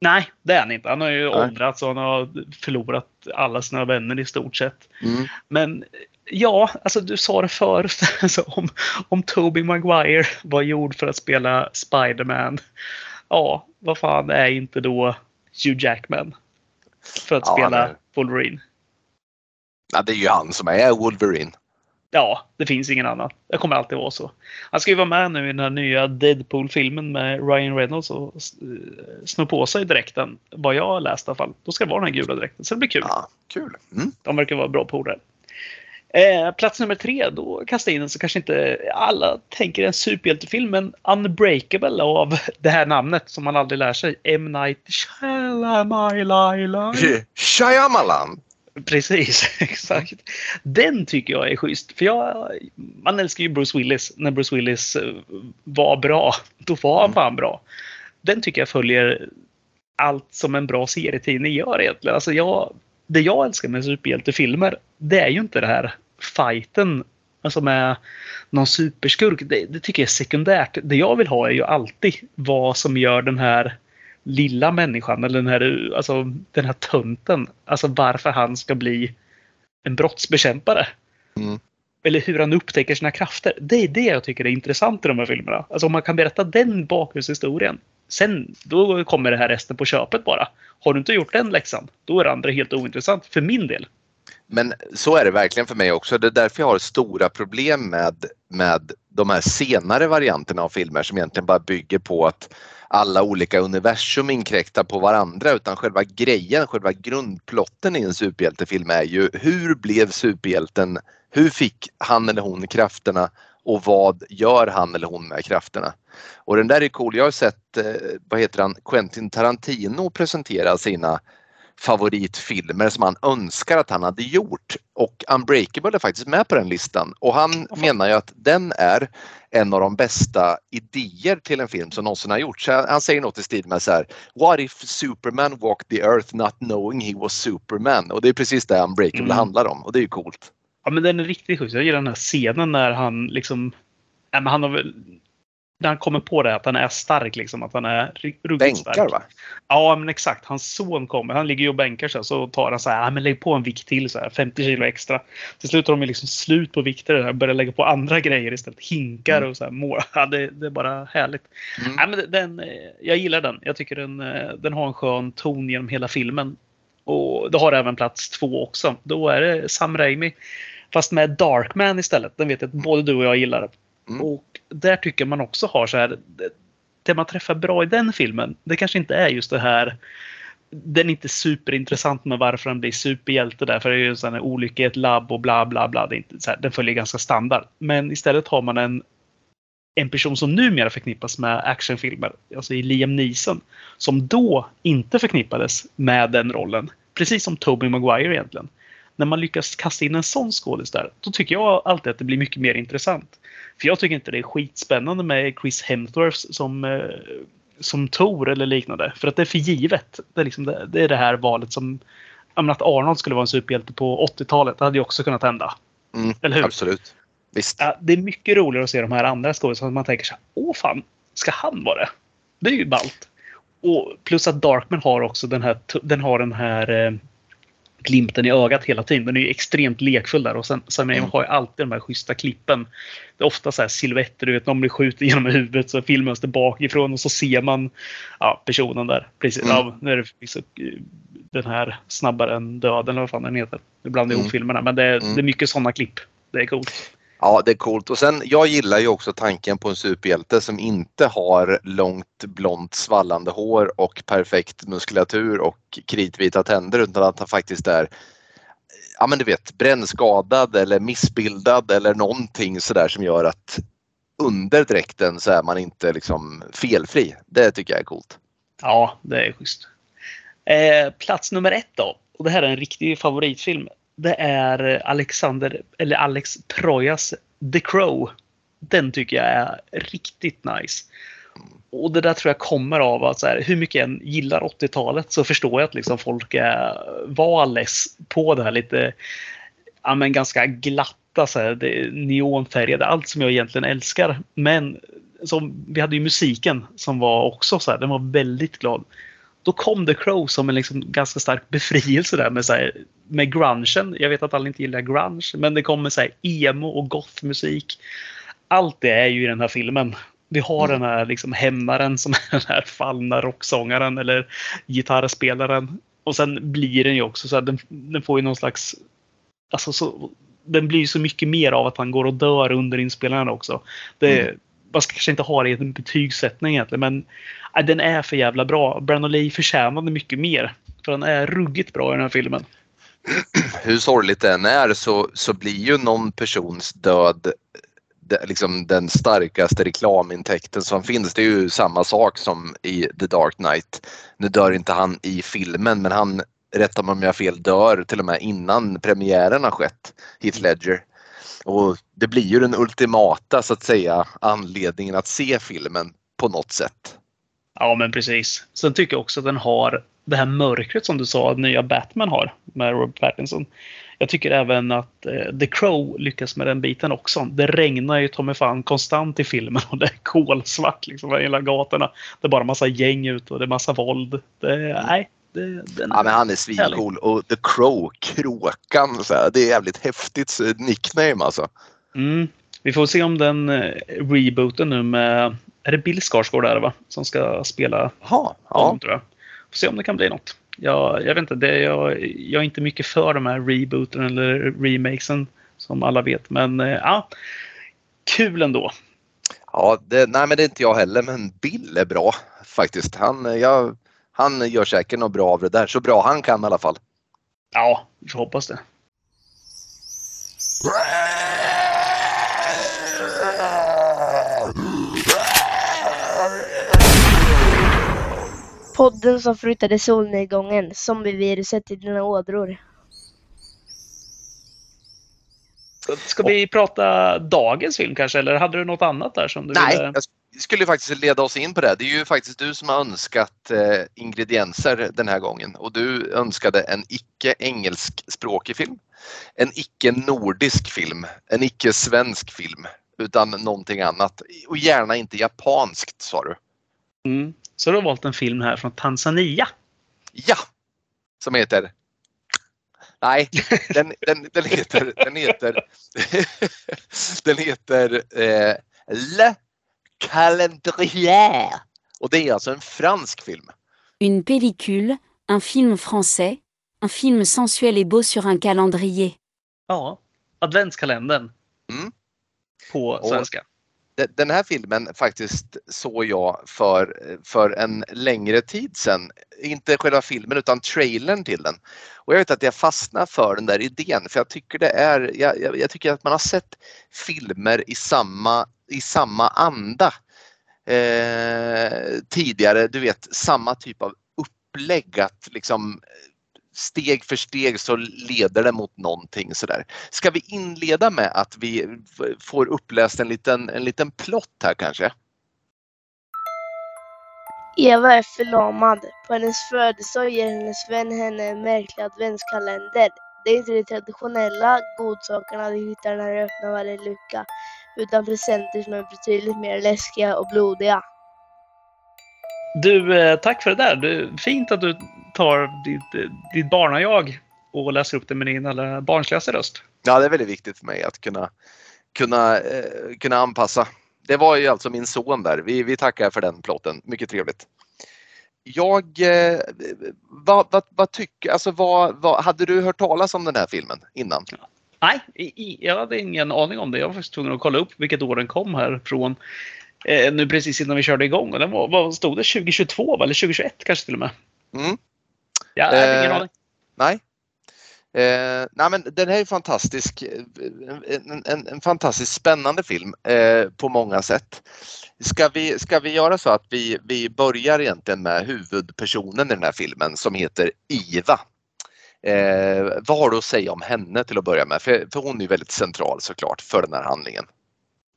Nej, det är han inte. Han har ju Nej. åldrats och han har förlorat alla sina vänner i stort sett. Mm. Men ja, alltså du sa det förut. Alltså, om, om Toby Maguire var gjord för att spela Spiderman. Ja, vad fan är inte då Hugh Jackman? För att ja, spela är... Wolverine. Ja, det är ju han som är Wolverine. Ja, det finns ingen annan. Det kommer alltid vara så. Han ska ju vara med nu i den här nya Deadpool-filmen med Ryan Reynolds och eh, snå på sig dräkten. Vad jag har läst i alla fall. Då ska det vara den här gula dräkten. Så det blir kul. Ja, kul. Mm. De verkar vara bra på det. Eh, plats nummer tre, då kastar jag in en så kanske inte alla tänker en superhjältefilm, men Unbreakable av det här namnet som man aldrig lär sig. M. Night Shyamalan. Shyamalan? Precis, exakt. Den tycker jag är schysst. För jag, man älskar ju Bruce Willis. När Bruce Willis eh, var bra, då var han fan bra. Den tycker jag följer allt som en bra serietidning gör egentligen. Alltså jag, det jag älskar med superhjältefilmer, det är ju inte det här fighten alltså med någon superskurk. Det, det tycker jag är sekundärt. Det jag vill ha är ju alltid vad som gör den här lilla människan eller den här, alltså, den här tönten. Alltså varför han ska bli en brottsbekämpare. Mm. Eller hur han upptäcker sina krafter. Det är det jag tycker är intressant i de här filmerna. Alltså om man kan berätta den bakgrundshistorien. Sen då kommer det här resten på köpet bara. Har du inte gjort den läxan, då är det andra helt ointressant. För min del. Men så är det verkligen för mig också. Det är därför jag har stora problem med, med de här senare varianterna av filmer som egentligen bara bygger på att alla olika universum inkräktar på varandra utan själva grejen, själva grundplotten i en superhjältefilm är ju hur blev superhjälten, hur fick han eller hon krafterna och vad gör han eller hon med krafterna? Och den där är cool. Jag har sett, eh, vad heter han, Quentin Tarantino presentera sina favoritfilmer som han önskar att han hade gjort. Och Unbreakable är faktiskt med på den listan och han menar ju att den är en av de bästa idéer till en film som någonsin har gjorts. Han säger något i stil med så här What if Superman walked the earth not knowing he was Superman? Och det är precis det Unbreakable mm. handlar om och det är ju coolt. Ja men den är riktigt schysst. Jag gillar den här scenen när han liksom Ja, men han har väl när han kommer på det att han är stark, liksom, att han är ruggigt stark. Bänkar va? Ja, men exakt. Hans son kommer. Han ligger ju och bänkar sig så tar han så här, ah, men lägg på en vikt till, så här, 50 kilo extra. Till slut har de liksom slut på vikter och börjar lägga på andra grejer istället. Hinkar mm. och så här, mål. Ja, det, det, är bara härligt. Mm. Ja, men den, eh, jag gillar den. Jag tycker den, eh, den har en skön ton genom hela filmen. Och det har även plats två också. Då är det Sam Raimi. Fast med Darkman istället. Den vet jag att både du och jag gillar. Mm. Och där tycker man också har så här. Det man träffar bra i den filmen, det kanske inte är just det här den är inte superintressant med varför han blir superhjälte där. För det är ju en olycka i ett labb och bla bla bla. Det är inte, så här, den följer ganska standard. Men istället har man en, en person som numera förknippas med actionfilmer. Alltså i Liam Neeson. Som då inte förknippades med den rollen. Precis som Tobey Maguire egentligen. När man lyckas kasta in en sån skådis där. Då tycker jag alltid att det blir mycket mer intressant. För jag tycker inte det är skitspännande med Chris Hemsworth som, eh, som Tor eller liknande. För att det är för givet. Det är, liksom det, det, är det här valet som... Att Arnold skulle vara en superhjälte på 80-talet, det hade ju också kunnat hända. Mm, eller hur? Absolut. Visst. Ja, det är mycket roligare att se de här andra skådespelarna. Man tänker så här, åh fan, ska han vara det? Det är ju ballt. Och plus att Darkman har också den här, den har den här eh, glimten i ögat hela tiden. Den är ju extremt lekfull där och sen, sen mm. har ju alltid de här schyssta klippen. Det är ofta så här silhuetter, du vet, någon blir skjuten genom huvudet så filmas det bakifrån och så ser man ja, personen där. Precis, mm. ja, när det liksom, den här snabbare än döden eller vad fan den heter. Ibland ihop mm. filmerna men det, mm. det är mycket sådana klipp. Det är coolt. Ja, det är coolt. Och sen, jag gillar ju också tanken på en superhjälte som inte har långt blont svallande hår och perfekt muskulatur och kritvita tänder utan att han faktiskt är ja men du vet brännskadad eller missbildad eller någonting sådär som gör att under dräkten så är man inte liksom felfri. Det tycker jag är coolt. Ja, det är schysst. Eh, plats nummer ett då. Och det här är en riktig favoritfilm det är Alexander, eller Alex Trojas The Crow. Den tycker jag är riktigt nice. Och det där tror jag kommer av att så här, hur mycket jag än gillar 80-talet så förstår jag att liksom folk är, var less på det här lite, ja men ganska glatta så här, det, neonfärgade, allt som jag egentligen älskar. Men som, vi hade ju musiken som var också så här, den var väldigt glad då kom The Crow som en liksom ganska stark befrielse där med, så här, med grungen. Jag vet att alla inte gillar grunge, men det kommer så här, emo och gothmusik. Allt det är ju i den här filmen. Vi har mm. den här liksom hämmaren som är den här fallna rocksångaren eller gitarrspelaren. Och sen blir den ju också så här, den, den får ju någon slags... Alltså så, den blir ju så mycket mer av att han går och dör under inspelningen också. Det, mm. Man ska kanske inte ha det i en betygssättning egentligen, men äh, den är för jävla bra. Brandon Lee förtjänade mycket mer. För han är ruggigt bra i den här filmen. Hur sorgligt det än är så, så blir ju någon persons död liksom den starkaste reklamintäkten som finns. Det är ju samma sak som i The Dark Knight. Nu dör inte han i filmen men han rätta mig om jag har fel, dör till och med innan premiären har skett, Heath Ledger. Och det blir ju den ultimata så att säga anledningen att se filmen på något sätt. Ja, men precis. Sen tycker jag också att den har det här mörkret som du sa att nya Batman har med Robert Pattinson. Jag tycker även att eh, The Crow lyckas med den biten också. Det regnar ju ta mig fan konstant i filmen och det är kolsvart liksom hela gatorna. Det är bara massa gäng ute och det är massa våld. Det, nej, det, ja, men han är svincool och The Crow, kråkan, så här, det är jävligt häftigt nickname alltså. Mm. Vi får se om den eh, rebooten nu med, är det Bill Skarsgård där va? Som ska spela ja. Dem, tror jag. Får se om det kan bli något. Jag, jag vet inte, det, jag, jag är inte mycket för de här rebooten eller remakesen som alla vet. Men eh, ja, kul ändå. Ja, det, nej men det är inte jag heller men Bill är bra faktiskt. Han, jag, han gör säkert något bra av det där. Så bra han kan i alla fall. Ja, vi får hoppas det. Podden som flyttade solnedgången, zombieviruset i dina ådror. Ska vi prata dagens film kanske, eller hade du något annat där som du Nej, ville... skulle faktiskt leda oss in på det. Det är ju faktiskt du som har önskat eh, ingredienser den här gången och du önskade en icke engelskspråkig film. En icke nordisk film, en icke svensk film utan någonting annat. Och gärna inte japanskt sa du. Mm. Så du har valt en film här från Tanzania. Ja! Som heter Nej, den, den, den heter, den heter, den heter eh, Le Calendrier. Och det är alltså en fransk film. Une pellicule, un film français, un film sensuel et beau sur un calendrier. Ja, adventskalendern. Mm. På svenska. Den här filmen faktiskt såg jag för, för en längre tid sedan. Inte själva filmen utan trailern till den. Och jag vet att jag fastnade för den där idén för jag tycker det är, jag, jag, jag tycker att man har sett filmer i samma, i samma anda eh, tidigare. Du vet samma typ av upplägg att liksom eh, steg för steg så leder det mot någonting sådär. Ska vi inleda med att vi får uppläst en liten, en liten plott här kanske? Eva är förlamad. På hennes födelsedag ger hennes vän henne en märklig adventskalender. Det är inte de traditionella godsakerna du hittar när du öppnar varje lucka, utan presenter som är betydligt mer läskiga och blodiga. Du, eh, tack för det där. Du, fint att du tar ditt, ditt barnajag och läser upp det med din allra barnsligaste röst. Ja, det är väldigt viktigt för mig att kunna, kunna, eh, kunna anpassa. Det var ju alltså min son där. Vi, vi tackar för den plotten. Mycket trevligt. Jag, eh, vad, vad, vad tycker, alltså vad, vad, hade du hört talas om den här filmen innan? Nej, i, jag hade ingen aning om det. Jag var faktiskt tvungen att kolla upp vilket år den kom här från eh, nu precis innan vi körde igång. Och den var, vad stod det? 2022 eller 2021 kanske till och med? Mm. Jag hade ingen aning. Nej. Eh, nej men den här är fantastisk. En, en, en fantastiskt spännande film eh, på många sätt. Ska vi, ska vi göra så att vi, vi börjar egentligen med huvudpersonen i den här filmen som heter Iva. Eh, vad har du att säga om henne till att börja med? För, för hon är väldigt central såklart för den här handlingen.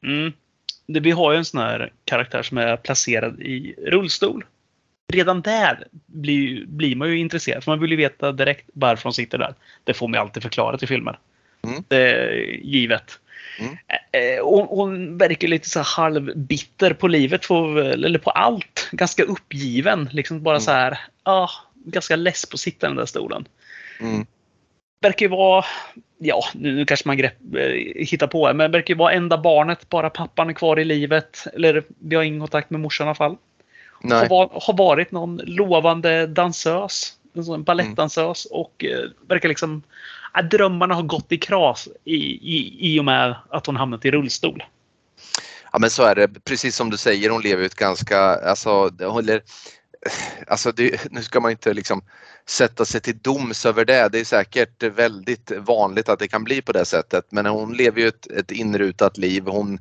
Mm. Det, vi har ju en sån här karaktär som är placerad i rullstol redan där blir, blir man ju intresserad. För man vill ju veta direkt varför de sitter där. Det får man ju alltid förklarat i filmer. Mm. Det är givet. Mm. Hon, hon verkar lite så halvbitter på livet, på, eller på allt. Ganska uppgiven. Liksom bara mm. så här, ah, ganska less på att sitta i den där stolen. Mm. Verkar ju vara, ja nu kanske man grepp, hittar på men verkar ju vara enda barnet, bara pappan är kvar i livet. Eller vi har ingen kontakt med morsan i alla fall. Har, var, har, varit någon lovande dansös. En balettdansös mm. och eh, verkar liksom... Äh, drömmarna har gått i kras i, i, i och med att hon hamnat i rullstol. Ja men så är det, precis som du säger, hon lever ett ganska, alltså, alltså det, nu ska man inte liksom sätta sig till doms över det. Det är säkert väldigt vanligt att det kan bli på det sättet men hon lever ju ett, ett inrutat liv. Hon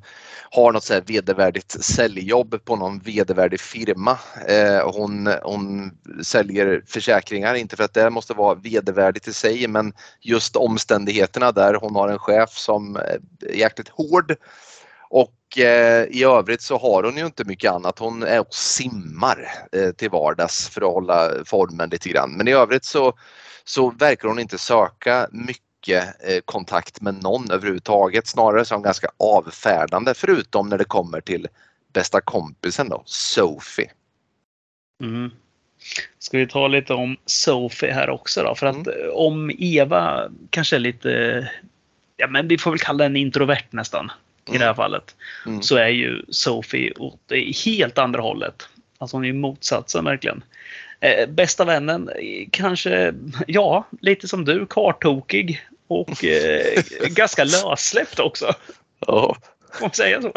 har något så här vedervärdigt säljjobb på någon vedervärdig firma. Eh, hon, hon säljer försäkringar, inte för att det måste vara vedervärdigt i sig men just omständigheterna där hon har en chef som är jäkligt hård och eh, i övrigt så har hon ju inte mycket annat. Hon är och simmar eh, till vardags för att hålla formen lite grann. Men i övrigt så, så verkar hon inte söka mycket eh, kontakt med någon överhuvudtaget. Snarare så är hon ganska avfärdande förutom när det kommer till bästa kompisen då, Sophie. Mm. Ska vi ta lite om Sophie här också då? För att mm. om Eva kanske är lite, ja men vi får väl kalla den introvert nästan i det här fallet, mm. så är ju Sophie åt det helt andra hållet. Alltså hon är motsatsen verkligen. Eh, bästa vännen, kanske, ja, lite som du, kartokig och eh, ganska lössläppt också. Ja. Får man säga så?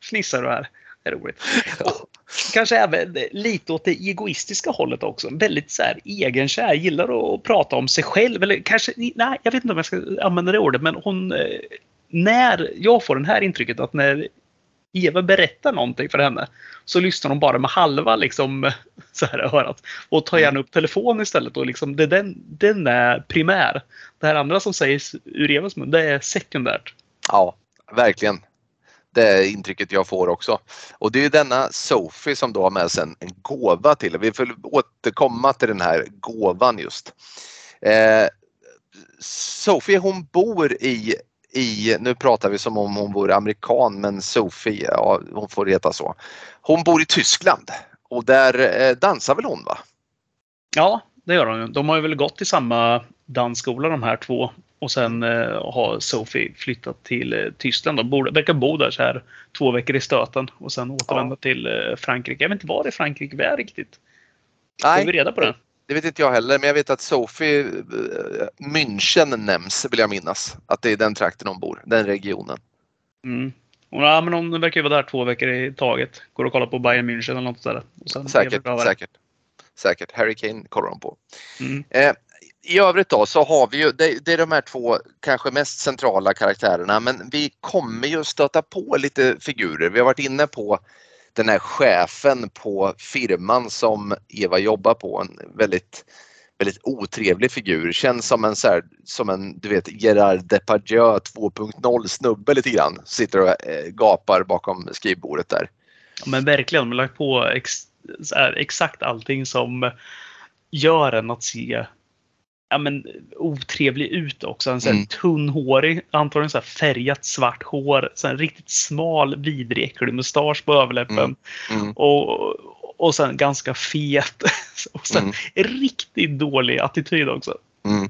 Fnissar du här? Det är roligt. Och kanske även lite åt det egoistiska hållet också. Väldigt så här egenkär, gillar att prata om sig själv. Eller kanske, nej, jag vet inte om jag ska använda det ordet, men hon eh, när jag får det här intrycket att när Eva berättar någonting för henne så lyssnar hon bara med halva liksom, så här, örat och tar gärna upp telefonen istället. Och liksom, det, den, den är primär. Det här andra som sägs ur Evas mun, det är sekundärt. Ja, verkligen. Det är intrycket jag får också. Och det är denna Sophie som då har med sig en, en gåva till. Vi får återkomma till den här gåvan just. Eh, Sophie hon bor i i, nu pratar vi som om hon vore amerikan men Sophie, ja, hon får heta så. Hon bor i Tyskland och där eh, dansar väl hon va? Ja, det gör hon. De har ju väl gått i samma dansskola de här två. Och sen eh, har Sophie flyttat till eh, Tyskland. De bor, verkar bo där så här två veckor i stöten och sen återvända ja. till eh, Frankrike. Jag vet inte var i Frankrike vi är riktigt. Nej, Får vi reda på det? Det vet inte jag heller, men jag vet att Sophie, eh, München nämns vill jag minnas. Att det är den trakten hon bor, den regionen. Mm. Ja, men hon verkar ju vara där två veckor i taget. Går och kollar på Bayern München eller något sådär. säkert, säkert. Säkert. Harry Kane kollar de på. Mm. Eh, I övrigt då så har vi ju, det, det, är de här två kanske mest centrala karaktärerna men vi kommer ju stöta på lite figurer. Vi har varit inne på den här chefen på firman som Eva jobbar på, en väldigt väldigt otrevlig figur. Känns som en, så här, som en du vet, Gerard Depardieu 2.0 snubbe lite grann. Sitter och eh, gapar bakom skrivbordet där. men verkligen, de har lagt på ex, här, exakt allting som gör en att se ja, men, otrevlig ut också. En sån mm. tunnhårig, antagligen så färgat svart hår, så riktigt smal, vidrig, äcklig mustasch på överläppen. Mm. Mm. Och, och sen ganska fet. och sen mm. riktigt dålig attityd också. Mm.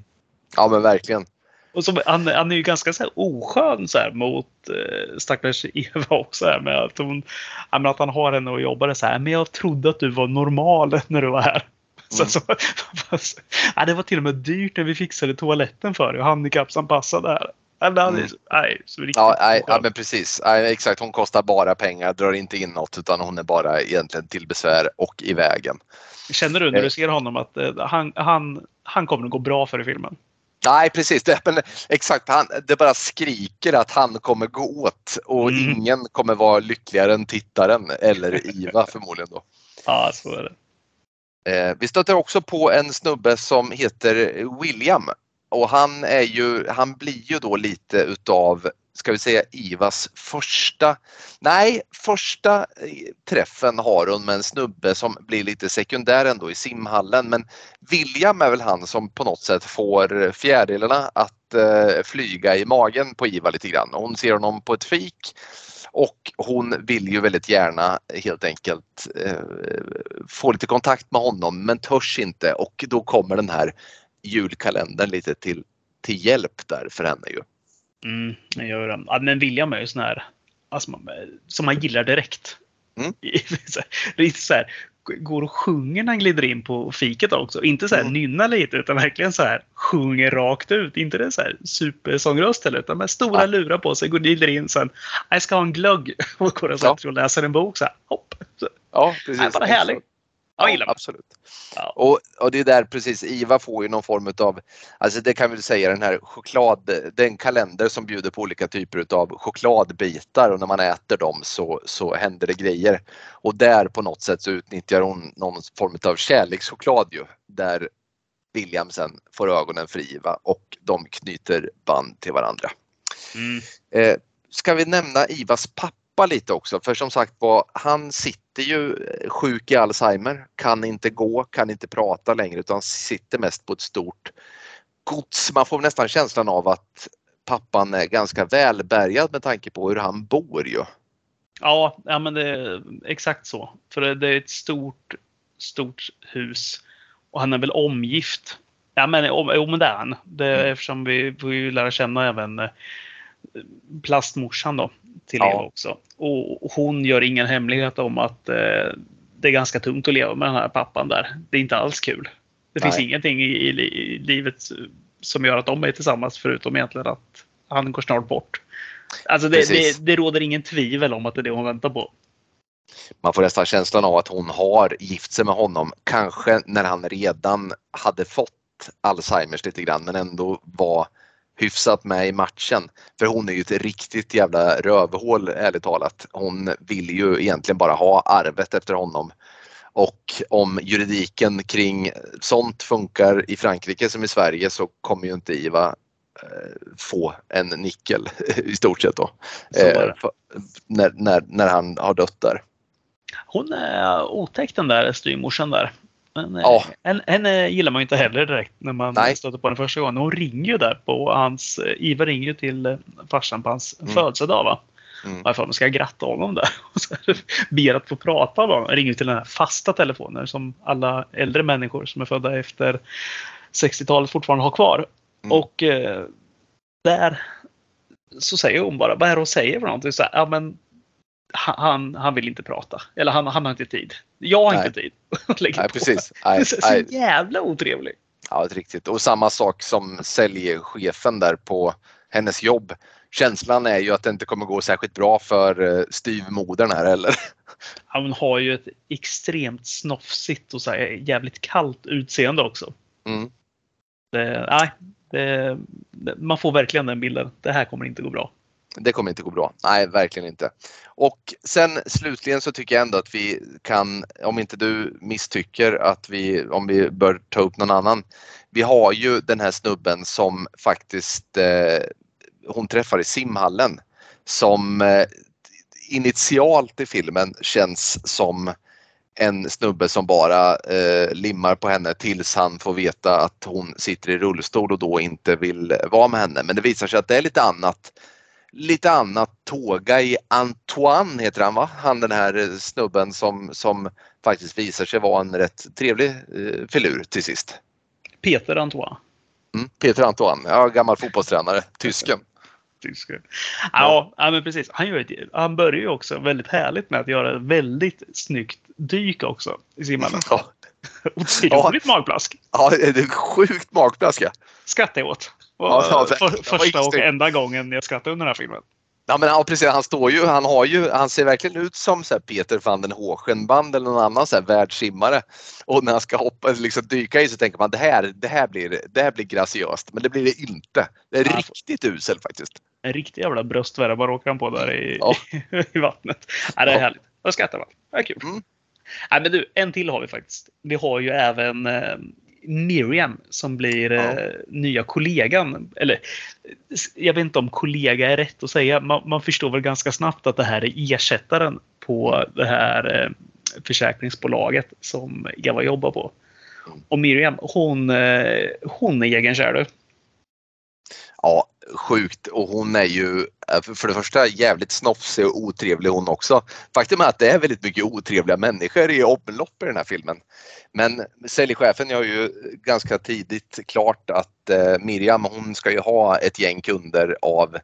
Ja men verkligen. Och så, han, han är ju ganska så här oskön så här, mot eh, stackars Eva också. Här, med att, hon, att han har henne och jobbar så här. Men jag trodde att du var normal när du var här. Så, mm. så, ja, det var till och med dyrt när vi fixade toaletten för dig och handikappsanpassade här. Mm. Nej, så riktigt ja, nej, ja, men precis. Nej, exakt, hon kostar bara pengar, drar inte in något utan hon är bara egentligen till besvär och i vägen. Känner du när du eh. ser honom att eh, han, han, han kommer att gå bra för i filmen? Nej precis, det, men exakt. Han, det bara skriker att han kommer gå åt och mm. ingen kommer vara lyckligare än tittaren eller Iva förmodligen då. Ja, så är det. Eh, vi stöter också på en snubbe som heter William. Och han är ju, han blir ju då lite utav, ska vi säga Ivas första, nej första eh, träffen har hon med en snubbe som blir lite sekundär ändå i simhallen. Men William är väl han som på något sätt får fjärilarna att eh, flyga i magen på Iva lite grann. Hon ser honom på ett fik och hon vill ju väldigt gärna helt enkelt eh, få lite kontakt med honom men törs inte och då kommer den här julkalendern lite till, till hjälp där för henne ju. Mm, jag gör det. Ja, men William är ju sån här alltså, som man gillar direkt. Mm. Så här, går och sjunger när han glider in på fiket också. Inte så här mm. nynna lite utan verkligen så här sjunger rakt ut. Inte det så här supersångröst heller utan med stora ja. lurar på sig, går glider in sen. Jag ska ha en glögg och går och sätter ja. och läser en bok så här. Hopp. Så. Ja, precis. bara härligt. Ja, gillar man. absolut. Ja. Och, och det är där precis, IVA får ju någon form av, alltså det kan vi säga den här choklad, den kalender som bjuder på olika typer av chokladbitar och när man äter dem så, så händer det grejer. Och där på något sätt så utnyttjar hon någon form av kärlekschoklad ju, där William sen får ögonen för IVA och de knyter band till varandra. Mm. Eh, ska vi nämna Ivas pappa lite också? För som sagt var, han sitter ju eh, sjuk i Alzheimer, kan inte gå, kan inte prata längre utan sitter mest på ett stort gods. Man får nästan känslan av att pappan är ganska välbärgad med tanke på hur han bor ju. Ja, ja men det är exakt så. För det, är ett stort, stort hus och han är väl omgift. Ja men, jo, men det är han. Det, är Mm. Eftersom vi får ju lära känna även eh, plastmorsan då till Ja. Eva också. Och hon gör ingen hemlighet om att eh, det är ganska tungt att leva med den här pappan där. Det är inte alls kul. Det finns Nej. ingenting i, i, i livet som gör att de är tillsammans förutom egentligen att han går snart bort. Alltså det, det, det råder ingen tvivel om att det är det hon väntar på. Man får nästan känslan av att hon har gift sig med honom, kanske när han redan hade fått Alzheimers lite grann men ändå var hyfsat med i matchen. För hon är ju ett riktigt jävla rövhål ärligt talat. Hon vill ju egentligen bara ha arvet efter honom. Och om juridiken kring sånt funkar i Frankrike som i Sverige så kommer ju inte Iva eh, få en nickel i stort sett då. Eh, när, när, när han har dött där. Hon är otäck den där styvmorsan där. Men, eh, Ja. henne, henne gillar man ju inte heller direkt när man Nej. stöter på den första gången. Hon ringer ju där på hans, eh, Iva ringer ju till eh, farsan på hans Mm. födelsedag va? Mm. Varför man ska gratta honom där. Och så ber att få prata med honom. Ringer till den här fasta telefonen som alla äldre människor som är födda efter 60-talet fortfarande har kvar. Mm. Och eh, där så säger hon bara, vad är det hon säger för någonting? Så här, ja, men, han, han vill inte prata. Eller han, han har inte tid. Jag har Nej. inte tid. att lägga Nej på. precis. Nej, så, så jävla otrevlig. Ja, riktigt. Och samma sak som säljchefen där på hennes jobb. Känslan är ju att det inte kommer gå särskilt bra för eh, styvmodern här eller? Ja, Hon har ju ett extremt snofsigt och så jävligt kallt utseende också. Mm. Det, nej, det, man får verkligen den bilden. Det här kommer inte gå bra. Det kommer inte gå bra. Nej, verkligen inte. Och sen slutligen så tycker jag ändå att vi kan, om inte du misstycker att vi, om vi bör ta upp någon annan. Vi har ju den här snubben som faktiskt eh, hon träffar i simhallen som eh, initialt i filmen känns som en snubbe som bara eh, limmar på henne tills han får veta att hon sitter i rullstol och då inte vill vara med henne. Men det visar sig att det är lite annat lite annat tåga i Antoine heter han va? Han den här eh, snubben som, som faktiskt visar sig vara en rätt trevlig eh, filur till sist. Peter Antoine. Mm. Peter Antoine, ja, gammal fotbollstränare, tysken. Tysker. Ja, ja, men precis. Han, gör ett, han börjar ju också väldigt härligt med att göra ett väldigt snyggt dyk också i simhallen. Ja, Otroligt magplask. ja, det är sjukt magplask ja. Skrattar jag åt. Ja, För, första och enda gången jag skrattade under den här filmen. Ja men ja, precis, han står ju, han har ju, han ser verkligen ut som så Peter van den Hogenband eller någon annan så här världssimmare. Och när han ska hoppa, liksom dyka i så tänker man det här, det här blir, det här blir graciöst. Men det blir det inte. Det är Ja. riktigt usel faktiskt. En riktig jävla bröstvärmare åker han på där i, Ja. i vattnet. Ja, det är Ja. härligt. Jag skrattar man. Det är kul. Mm. Nej, men du, en till har vi faktiskt. Vi har ju även eh, Miriam som blir eh, Ja. nya kollegan. Eller eh, jag vet inte om kollega är rätt att säga. Man, man förstår väl ganska snabbt att det här är ersättaren på det här eh, försäkringsbolaget som Eva jobbar på. Mm. Och Miriam, hon, eh, hon är egenkär du. Ja, sjukt och hon är ju eh, för- för det första jävligt snofsig och otrevlig hon också. Faktum är att det är väldigt mycket otrevliga människor i omlopp i den här filmen. Men säljchefen gör ju ganska tidigt klart att eh, Miriam hon ska ju ha ett gäng kunder av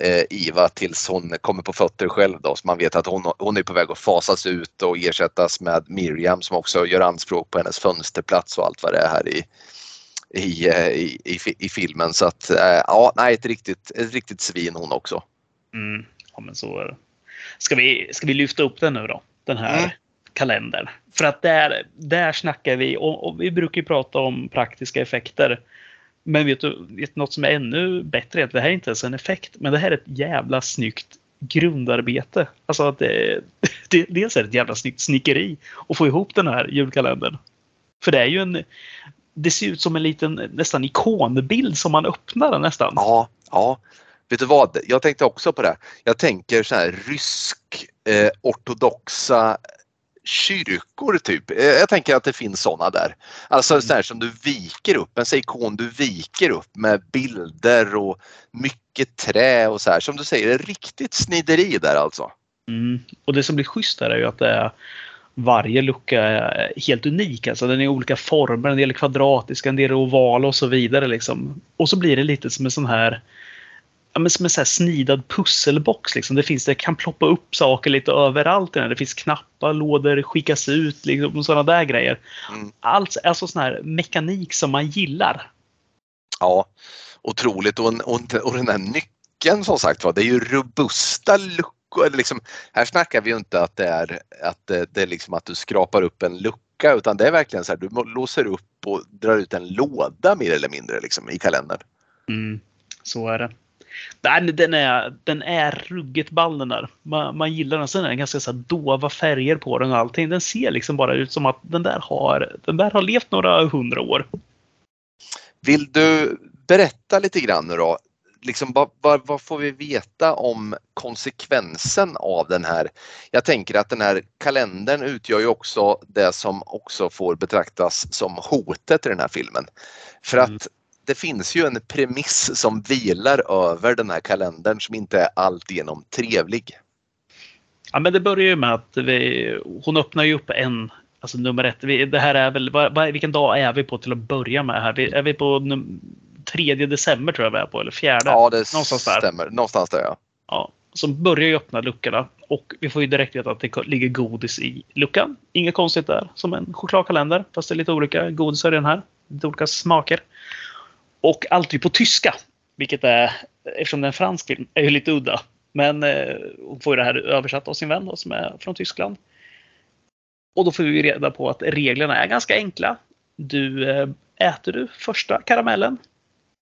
eh, Iva tills hon kommer på fötter själv då så man vet att hon, hon är på väg att fasas ut och ersättas med Miriam som också gör anspråk på hennes fönsterplats och allt vad det är här i, i, eh, i, i, fi- i filmen. Så att eh, ja, nej, ett riktigt, ett riktigt svin hon också. Mm. Ja, men så är det. Ska vi, ska vi lyfta upp den nu då? Den här Mm. kalendern. För att där, där snackar vi, och, och vi brukar ju prata om praktiska effekter. Men vet du, vet något som är ännu bättre? Det här är inte ens en effekt, men det här är ett jävla snyggt grundarbete. Alltså att det, det, dels är det ett jävla snyggt snickeri att få ihop den här julkalendern. För det är ju en... Det ser ut som en liten nästan ikonbild som man öppnar den nästan. Ja, ja. Vet du vad? Jag tänkte också på det. Jag tänker så här rysk eh, ortodoxa kyrkor typ. Eh, Jag tänker att det finns sådana där. Alltså Mm. så här som du viker upp, en ikon du viker upp med bilder och mycket trä och så här. Som du säger, det är riktigt snideri där alltså. Mm. Och det som blir schysst här är ju att det är, varje lucka är helt unik. Alltså den är i olika former. En del är kvadratiska, en del är ovala och så vidare. Liksom. Och så blir det lite som en sån här ja, men som en här snidad pusselbox. Liksom. Det, finns, det kan ploppa upp saker lite överallt. Det finns knappar, lådor, skickas ut liksom, och sådana där grejer. Mm. Allt, alltså sån här mekanik som man gillar. Ja, otroligt och, och, och den här nyckeln som sagt var, det är ju robusta luckor. Liksom, här snackar vi ju inte att det är att det, är liksom att du skrapar upp en lucka utan det är verkligen så här, du låser upp och drar ut en låda mer eller mindre liksom, i kalendern. Mm, så är det. Den, den, är, den är ruggigt ball den där. Man, man gillar den. Sen är den ganska så dova färger på den och allting. Den ser liksom bara ut som att den där har, den där har levt några hundra år. Vill du berätta lite grann nu då? Liksom, vad, vad, vad får vi veta om konsekvensen av den här? Jag tänker att den här kalendern utgör ju också det som också får betraktas som hotet i den här filmen. För Mm. att det finns ju en premiss som vilar över den här kalendern som inte är alltigenom trevlig. Ja, men det börjar ju med att vi, hon öppnar ju upp en, alltså nummer ett. Vi, det här är väl, vad, vilken dag är vi på till att börja med här? Vi, är vi på num, 3 december tror jag vi är på, eller fjärde? Ja, det Någonstans där. stämmer. Någonstans där ja. Ja, så börjar ju öppna luckorna och vi får ju direkt veta att det ligger godis i luckan. Inget konstigt där, som en chokladkalender. Fast det är lite olika godisar i den här. Lite olika smaker. Och allt är på tyska. Vilket är, eftersom det är en fransk film, är ju lite udda. Men eh, hon får ju det här översatt av sin vän då, som är från Tyskland. Och då får vi reda på att reglerna är ganska enkla. Du eh, äter du första karamellen,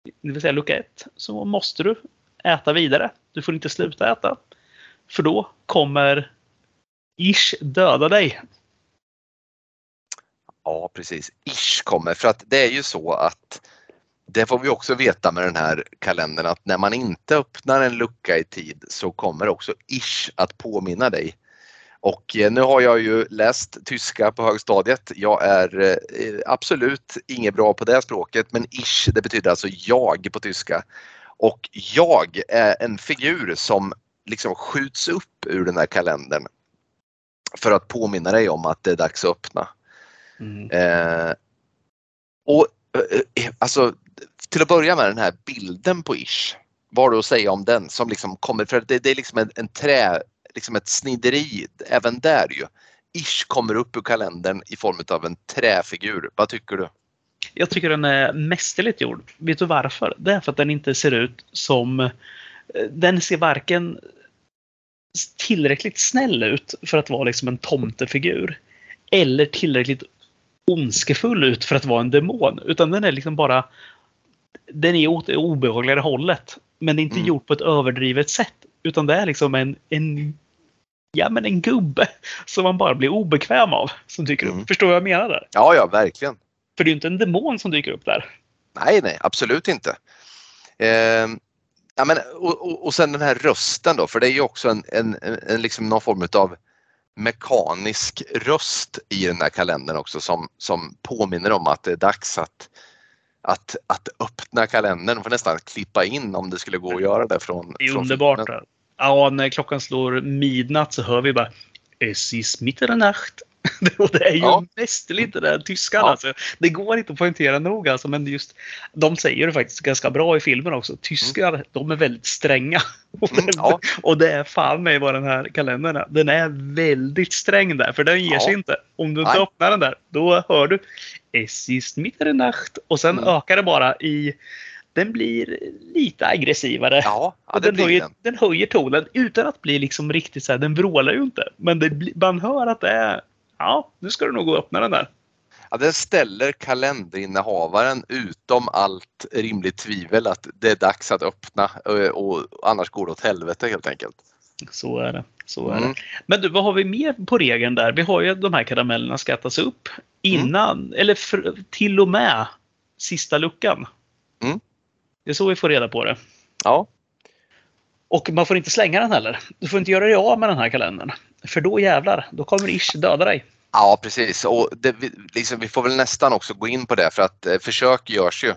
det vill säga lucka ett, så måste du äta vidare. Du får inte sluta äta. För då kommer Ish döda dig. Ja, precis. Ish kommer. För att det är ju så att det får vi också veta med den här kalendern att när man inte öppnar en lucka i tid så kommer också Ish att påminna dig. Och eh, nu har jag ju läst tyska på högstadiet. Jag är eh, absolut inget bra på det språket men Ish det betyder alltså jag på tyska. Och jag är en figur som liksom skjuts upp ur den här kalendern för att påminna dig om att det är dags att öppna. Eh, och eh, alltså till att börja med den här bilden på Ish. Vad har du att säga om den som liksom kommer, för det, det är liksom en, en trä, liksom ett snideri även där ju. Ish kommer upp ur kalendern i form av en träfigur. Vad tycker du? Jag tycker den är mästerligt gjord. Vet du varför? Det är för att den inte ser ut som... eh, Den ser varken tillräckligt snäll ut för att vara liksom en tomtefigur. Eller tillräckligt ondskefull ut för att vara en demon. Utan den är liksom bara... Den är åt det obehagligare hållet. Men det är inte Mm. gjort på ett överdrivet sätt. Utan det är liksom en, en ja, men en gubbe som man bara blir obekväm av. Som dyker upp. Mm. Förstår du vad jag menar där? Ja, ja, verkligen. För det är ju inte en demon som dyker upp där. Nej, nej, absolut inte. Eh, ja, men, och, och, och sen den här rösten då, för det är ju också en, en, en, en liksom någon form av mekanisk röst i den här kalendern också som, som påminner om att det är dags att, att, att öppna kalendern. Man får nästan klippa in om det skulle gå att göra det från Det är från underbart. filmen. Ja, när klockan slår midnatt så hör vi bara Es ist Mitternacht. Och det är ju Ja. mästerligt det där tyskan. Ja. Alltså. Det går inte att poängtera nog alltså, men just de säger det faktiskt ganska bra i filmen också. Tyskar, de är väldigt stränga. Och, Mm, ja. och det är fan mig vad den här kalendern är. Den är väldigt sträng där, för den ger Ja. sig inte. Om du inte Nej. öppnar den där, då hör du Es ist Mitternacht. Och sen Mm. ökar det bara i den blir lite aggressivare. Ja, ja Och den, höjer, den. den höjer tonen utan att bli liksom riktigt så här, den vrålar ju inte. Men det man hör att det är, ja, nu ska du nog gå och öppna den där. Ja, den ställer kalenderinnehavaren utom allt rimligt tvivel att det är dags att öppna och, och annars går det åt helvete helt enkelt. Så är det. Så är Mm. det. Men du, vad har vi mer på regeln där? Vi har ju att de här karamellerna ska ätas upp innan, eller för, till och med sista luckan. Mm. Det är så vi får reda på det. Ja, Och man får inte slänga den heller. Du får inte göra dig av med den här kalendern. För då jävlar, då kommer Ish döda dig. ja precis. Och det, vi, liksom, vi får väl nästan också gå in på det för att eh, försök görs ju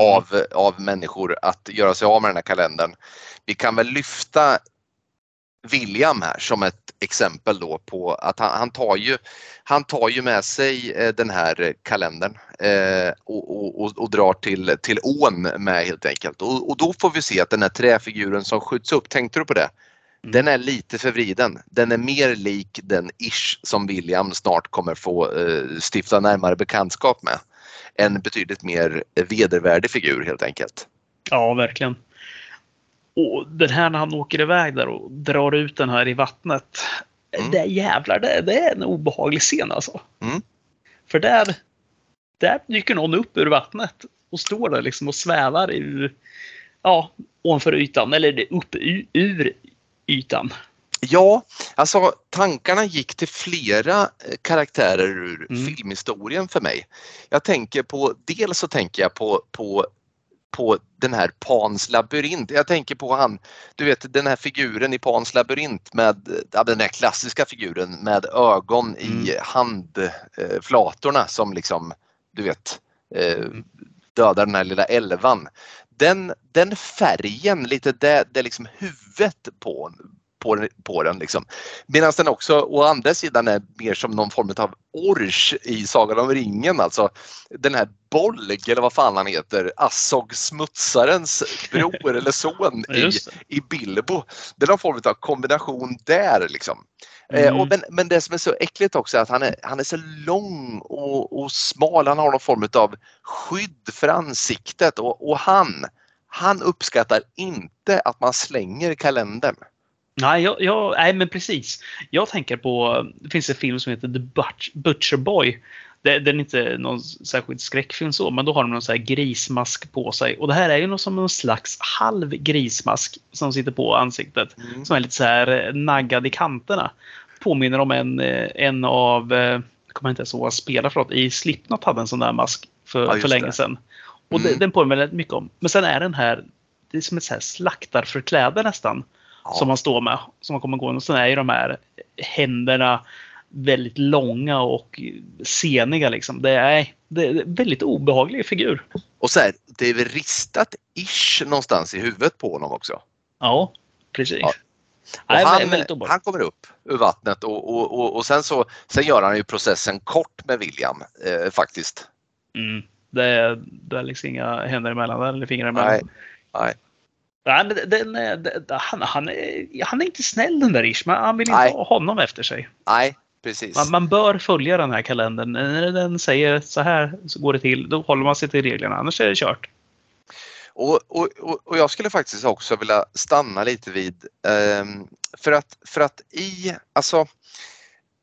av, av människor att göra sig av med den här kalendern. Vi kan väl lyfta William här som ett exempel då på att han, han, tar, ju, han tar ju med sig eh, den här kalendern eh, och, och, och, och drar till, till ån med helt enkelt. Och, och då får vi se att den här träfiguren som skjuts upp, tänkte du på det? Mm. Den är lite förvriden. Den är mer lik den ish som William snart kommer få eh, stifta närmare bekantskap med. En betydligt mer vedervärdig figur helt enkelt. Ja, verkligen. Och den här när han åker iväg där och drar ut den här i vattnet. Mm. Det jävlar, det, det är en obehaglig scen alltså. Mm. För där, där dyker någon upp ur vattnet och står där liksom och svävar ur, ja, ovanför ytan. Eller det- upp ur, ur ytan. Ja, alltså tankarna gick till flera eh, karaktärer ur Mm. filmhistorien för mig. Jag tänker på, dels så tänker jag på, på, på den här Pans labyrint. Jag tänker på han, du vet den här figuren i Pans labyrint med, den här klassiska figuren med ögon i handflatorna som liksom, du vet, eh, dödar den här lilla älvan. Den, den färgen, lite det, det liksom huvudet på, på, den- på den. Liksom. Medan den också å andra sidan är mer som någon form av orch i Sagan om ringen. Alltså den här Bolg eller vad fan han heter, Assog smutsarens bror eller son i, i Bilbo. Det är någon form av kombination där liksom. Eh, Mm. och men, men det som är så äckligt också är att han är, han är så lång och, och smal. Han har någon form av skydd för ansiktet och, och han, han uppskattar inte att man slänger kalendern. Nej, jag, jag, nej, men precis. Jag tänker på, det finns en film som heter The Butch, Butcher Boy. Det, den är inte någon särskild skräckfilm så, men då har de någon så här grismask på sig. Och det här är ju någon som en slags halv grismask som sitter på ansiktet. Som är lite så här eh, naggad i kanterna. Påminner om en, eh, en av, eh, jag kommer inte ens ihåg vad han spelar för något, i Slipknot hade en sån där mask för, Ja, för länge sedan. Och Mm. det, den påminner väldigt mycket om. Men sen är den här, det är som ett så här slaktarförkläde nästan Ja. som man står med. Som man kommer gå och sen är ju de här händerna väldigt långa och seniga liksom. Det är, det är en väldigt obehaglig figur. Och så här, det är väl ristat ish någonstans i huvudet på honom också. Ja, precis. Ja. Nej, han, han kommer upp ur vattnet och, och, och, och sen, så, sen gör han ju processen kort med William eh, faktiskt. Mm. Det, är, det är liksom inga händer emellan eller fingrar emellan. Nej, nej. Nej, men den, är- den, han, han, är, han är inte snäll den där Ish, men han vill inte Nej. ha honom efter sig. Nej, precis. Man, man bör följa den här kalendern. När den säger så här så går det till, då håller man sig till reglerna. Annars är det kört. Och, och, och, jag skulle faktiskt också vilja stanna lite vid ehm, för att, för att i, alltså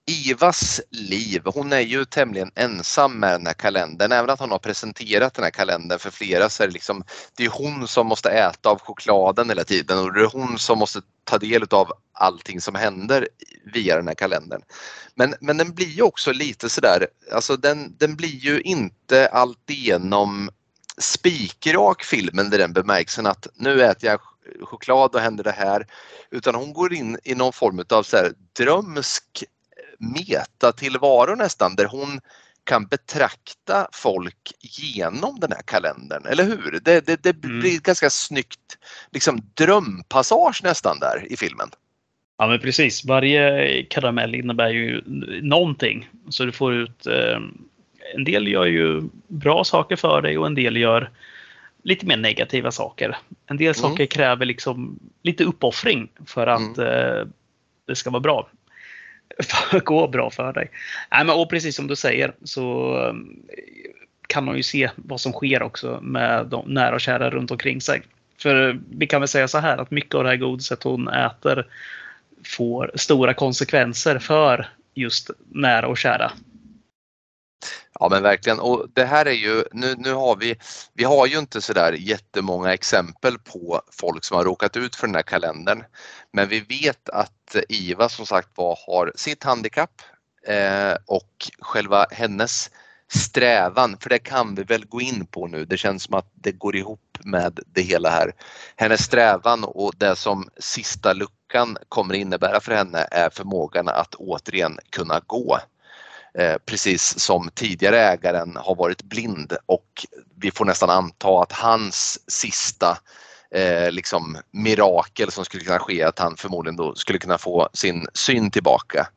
Ivas liv, hon är ju tämligen ensam med den här kalendern. Även att hon har presenterat den här kalendern för flera så är det liksom, det är hon som måste äta av chokladen hela tiden och det är hon som måste ta del av allting som händer via den här kalendern. Men, men den blir ju också lite sådär, alltså den, den blir ju inte alltigenom spikrak filmen i den bemärkelsen att nu äter jag choklad och händer det här. Utan hon går in i någon form av så här drömsk metatillvaro nästan där hon kan betrakta folk genom den här kalendern, eller hur? Det, det, det Mm. blir ett ganska snyggt liksom, drömpassage nästan där i filmen. Ja men precis. Varje karamell innebär ju någonting. Så du får ut... Eh, en del gör ju bra saker för dig och en del gör lite mer negativa saker. En del Mm. saker kräver liksom lite uppoffring för att eh, det ska vara bra. Gå bra för dig. Nej, men, och precis som du säger så um, kan man ju se vad som sker också med de nära och kära runt omkring sig. För eh, vi kan väl säga så här att mycket av det här godiset hon äter får stora konsekvenser för just nära och kära. Ja men verkligen och det här är ju, nu, nu har vi, vi har ju inte sådär jättemånga exempel på folk som har råkat ut för den här kalendern. Men vi vet att Iva som sagt var har sitt handikapp eh, och själva hennes strävan, för det kan vi väl gå in på nu, det känns som att det går ihop med det hela här. Hennes strävan och det som sista luckan kommer innebära för henne är förmågan att återigen kunna gå. Eh, precis som tidigare ägaren har varit blind och vi får nästan anta att hans sista eh, liksom mirakel som skulle kunna ske att han förmodligen då skulle kunna få sin syn tillbaka.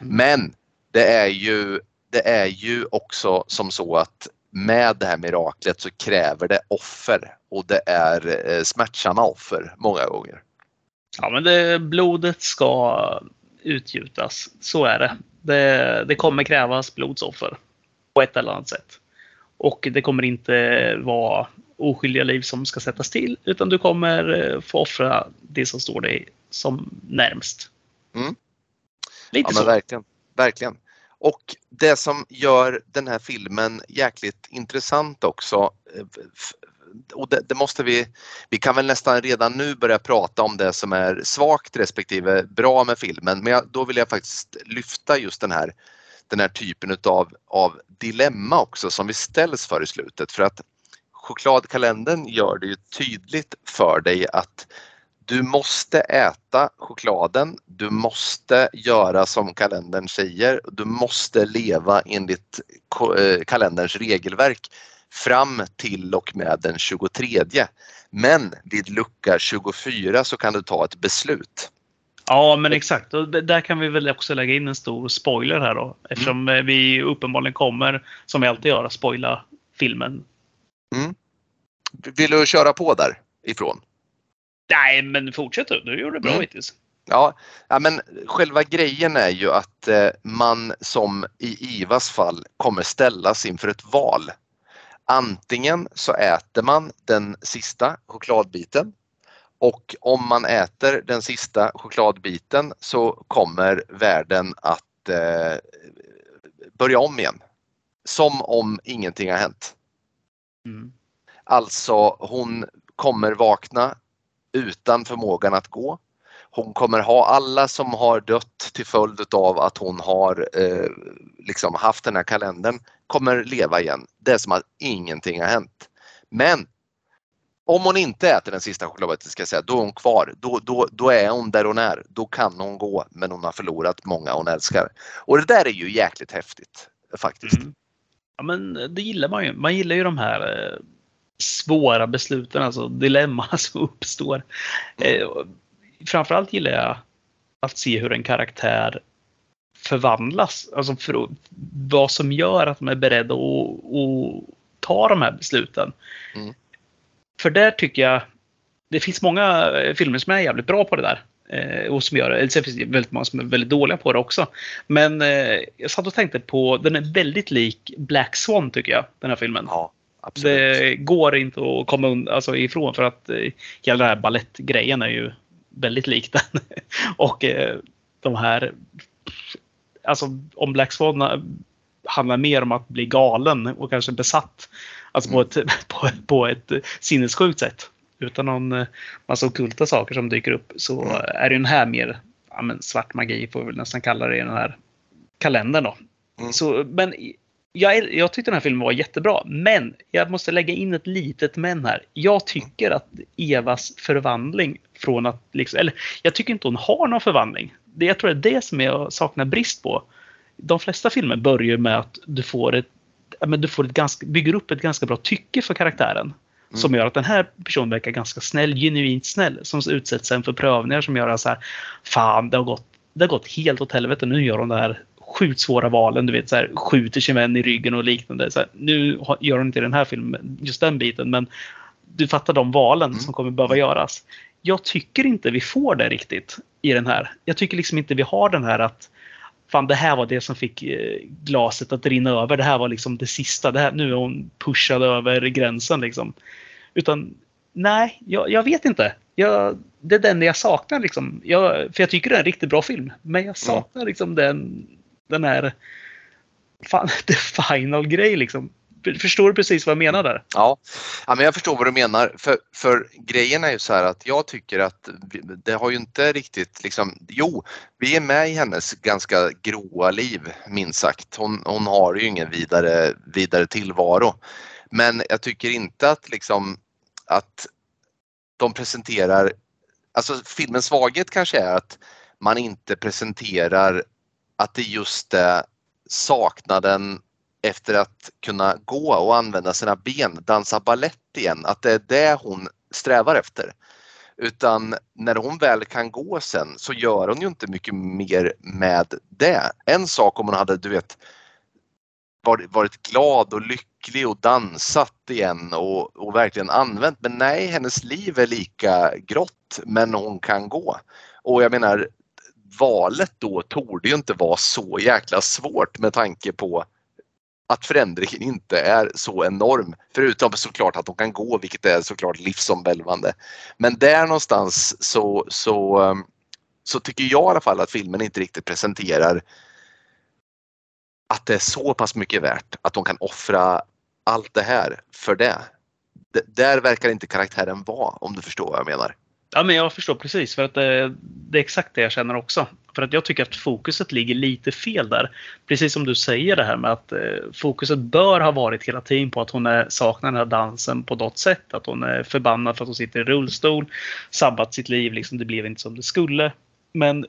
Mm. Men det är ju det är ju också som så att med det här miraklet så kräver det offer och det är eh, smärtsamma offer många gånger. Ja men det, blodet ska utgjutas, så är det. Det. Det kommer krävas blodsoffer på ett eller annat sätt. Och det kommer inte vara oskyldiga liv som ska sättas till utan du kommer eh, få offra det som står dig som närmst. Mm. Lite ja, så. Verkligen, verkligen. Och det som gör den här filmen jäkligt intressant också eh, och det, det, måste vi, vi kan väl nästan redan nu börja prata om det som är svagt respektive bra med filmen. Men jag, då vill jag faktiskt lyfta just den här, den här typen utav, av dilemma också som vi ställs för i slutet. För att chokladkalendern gör det ju tydligt för dig att du måste äta chokladen, du måste göra som kalendern säger, du måste leva enligt eh, kalenderns regelverk fram till och med den 23. Men vid lucka 24 så kan du ta ett beslut. Ja, men exakt. Och där kan vi väl också lägga in en stor spoiler här då. Eftersom mm. vi uppenbarligen kommer, som vi alltid gör, spoila filmen. Mm. Vill du köra på därifrån? Nej, men fortsätt du. Du gjorde det bra mm. hittills. Ja, ja, men själva grejen är ju att eh, man som i Ivas fall kommer ställas inför ett val. Antingen så äter man den sista chokladbiten och om man äter den sista chokladbiten så kommer världen att eh, börja om igen. Som om ingenting har hänt. Mm. Alltså hon kommer vakna utan förmågan att gå. Hon kommer ha alla som har dött till följd av att hon har eh, liksom haft den här kalendern kommer leva igen. Det är som att ingenting har hänt. Men om hon inte äter den sista chokladbiten ska jag säga, då är hon kvar. Då, då, då är hon där hon är. Då kan hon gå men hon har förlorat många hon älskar. Och det där är ju jäkligt häftigt faktiskt. Mm. Ja men det gillar man ju. Man gillar ju de här eh, svåra besluten, alltså dilemman som uppstår. Eh, framförallt gillar jag att se hur en karaktär förvandlas. Alltså för vad som gör att de är beredda att, att ta de här besluten. Mm. För där tycker jag det finns många filmer som är jävligt bra på det där. Eh, och som gör det. Sen finns det väldigt många som är väldigt dåliga på det också. Men eh, jag satt och tänkte på, den är väldigt lik Black Swan tycker jag, den här filmen. Ja. Absolut. Det går inte att komma alltså, ifrån för att eh, hela den här ballettgrejen är ju väldigt lik den. och eh, de här, alltså om Black Swan handlar mer om att bli galen och kanske besatt. Alltså på, mm. ett, på, på ett sinnessjukt sätt. Utan någon eh, massa okulta saker som dyker upp så mm. är den här mer ja, svart magi får vi nästan kalla det i den här kalendern då. Mm. Så, men jag, jag tyckte den här filmen var jättebra, men jag måste lägga in ett litet men här. Jag tycker att Evas förvandling från att, liksom, eller jag tycker inte hon har någon förvandling. Det, jag tror det är det som jag saknar brist på. De flesta filmer börjar med att du får ett, men du får ett ganska, bygger upp ett ganska bra tycke för karaktären. Mm. Som gör att den här personen verkar ganska snäll, genuint snäll. Som utsätts sen för prövningar som gör att så här, fan det har gått det har gått helt åt helvete. Nu gör hon det här sjukt svåra valen. Du vet, så här, skjuter sin vän i ryggen och liknande. Så här, nu gör hon inte den här filmen just den biten, men du fattar de valen mm. som kommer behöva göras. Jag tycker inte vi får det riktigt i den här. Jag tycker liksom inte vi har den här att fan det här var det som fick eh, glaset att rinna över. Det här var liksom det sista. Det här, nu är hon pushad över gränsen liksom. Utan nej, jag, jag vet inte. Jag, det är den jag saknar liksom. Jag, för jag tycker det är en riktigt bra film. Men jag saknar liksom den den här fan, the final grej liksom. Förstår du precis vad jag menar där? Ja, ja men jag förstår vad du menar. För, för grejen är ju så här att jag tycker att det har ju inte riktigt liksom, jo, vi är med i hennes ganska gråa liv minst sagt. Hon, hon har ju ingen vidare, vidare tillvaro. Men jag tycker inte att liksom att de presenterar, alltså filmens svaghet kanske är att man inte presenterar att det just är saknaden efter att kunna gå och använda sina ben, dansa ballett igen, att det är det hon strävar efter. Utan när hon väl kan gå sen så gör hon ju inte mycket mer med det. En sak om hon hade, du vet, varit glad och lycklig och dansat igen och, och verkligen använt. Men nej, hennes liv är lika grått men hon kan gå. Och jag menar, valet då torde ju inte vara så jäkla svårt med tanke på att förändringen inte är så enorm. Förutom såklart att de kan gå, vilket är såklart livsomvälvande. Men där någonstans så, så, eh, så tycker jag i alla fall att filmen inte riktigt presenterar att det är så pass mycket värt att de kan offra allt det här för det. D där verkar inte karaktären vara, om du förstår vad jag menar. Ja, men jag förstår precis. För att det, det, är exakt det jag känner också. För att jag tycker att fokuset ligger lite fel där. Precis som du säger det här med att eh, fokuset bör ha varit hela tiden på att hon är, saknar den här dansen på något sätt. Att hon är förbannad för att hon sitter i rullstol. Sabbat sitt liv, liksom, det blev inte som det skulle. Men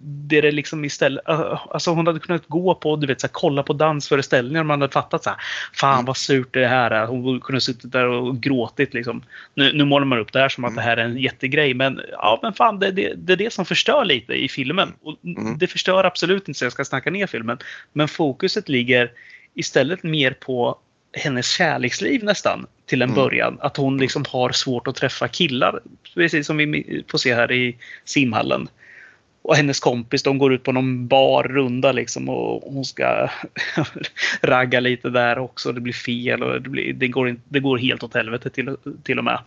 det är liksom istället, alltså hon hade kunnat gå på, du vet, så här, kolla på dansföreställningar man hade fattat så här, fan mm. vad surt det här är. Hon kunde ha suttit där och gråtit liksom. Nu, nu målar man upp det här som att mm. det här är en jättegrej, men ja, men fan, det, det, det är det som förstör lite i filmen. Och mm. Det förstör absolut inte så jag ska snacka ner filmen, men fokuset ligger istället mer på hennes kärleksliv nästan till en början. Att hon liksom har svårt att träffa killar. Precis som vi får se här i simhallen och hennes kompis de går ut på någon barrunda liksom och hon ska ragga lite där också. Det blir fel och det, blir, det, går, det går helt åt helvete till, till och med.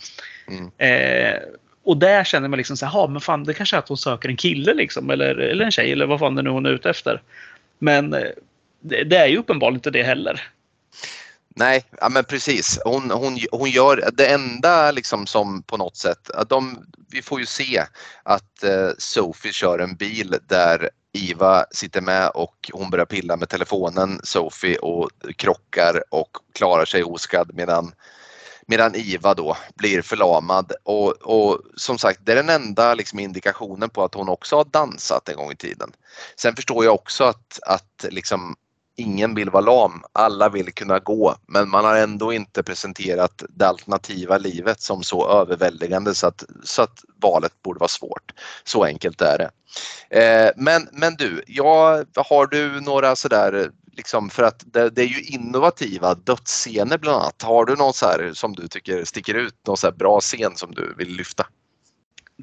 Mm. Eh, och där känner man liksom så här, men fan det kanske är att hon söker en kille liksom eller, eller en tjej eller vad fan det nu hon är ute efter. Men eh, det, det är ju uppenbarligen inte det heller. Nej, ja, men precis. Hon, hon, hon gör det enda liksom som på något sätt, de, vi får ju se att eh, Sophie kör en bil där Iva sitter med och hon börjar pilla med telefonen, Sophie, och krockar och klarar sig oskadd medan medan Iva då blir förlamad och, och som sagt det är den enda liksom, indikationen på att hon också har dansat en gång i tiden. Sen förstår jag också att, att liksom, ingen vill vara lam, alla vill kunna gå men man har ändå inte presenterat det alternativa livet som så överväldigande så att, så att valet borde vara svårt. Så enkelt är det. Eh, men, men du, ja, har du några sådär Liksom för att det, det, är ju innovativa dödsscener bland annat. Har du någon så här som du tycker sticker ut, någon så bra scen som du vill lyfta?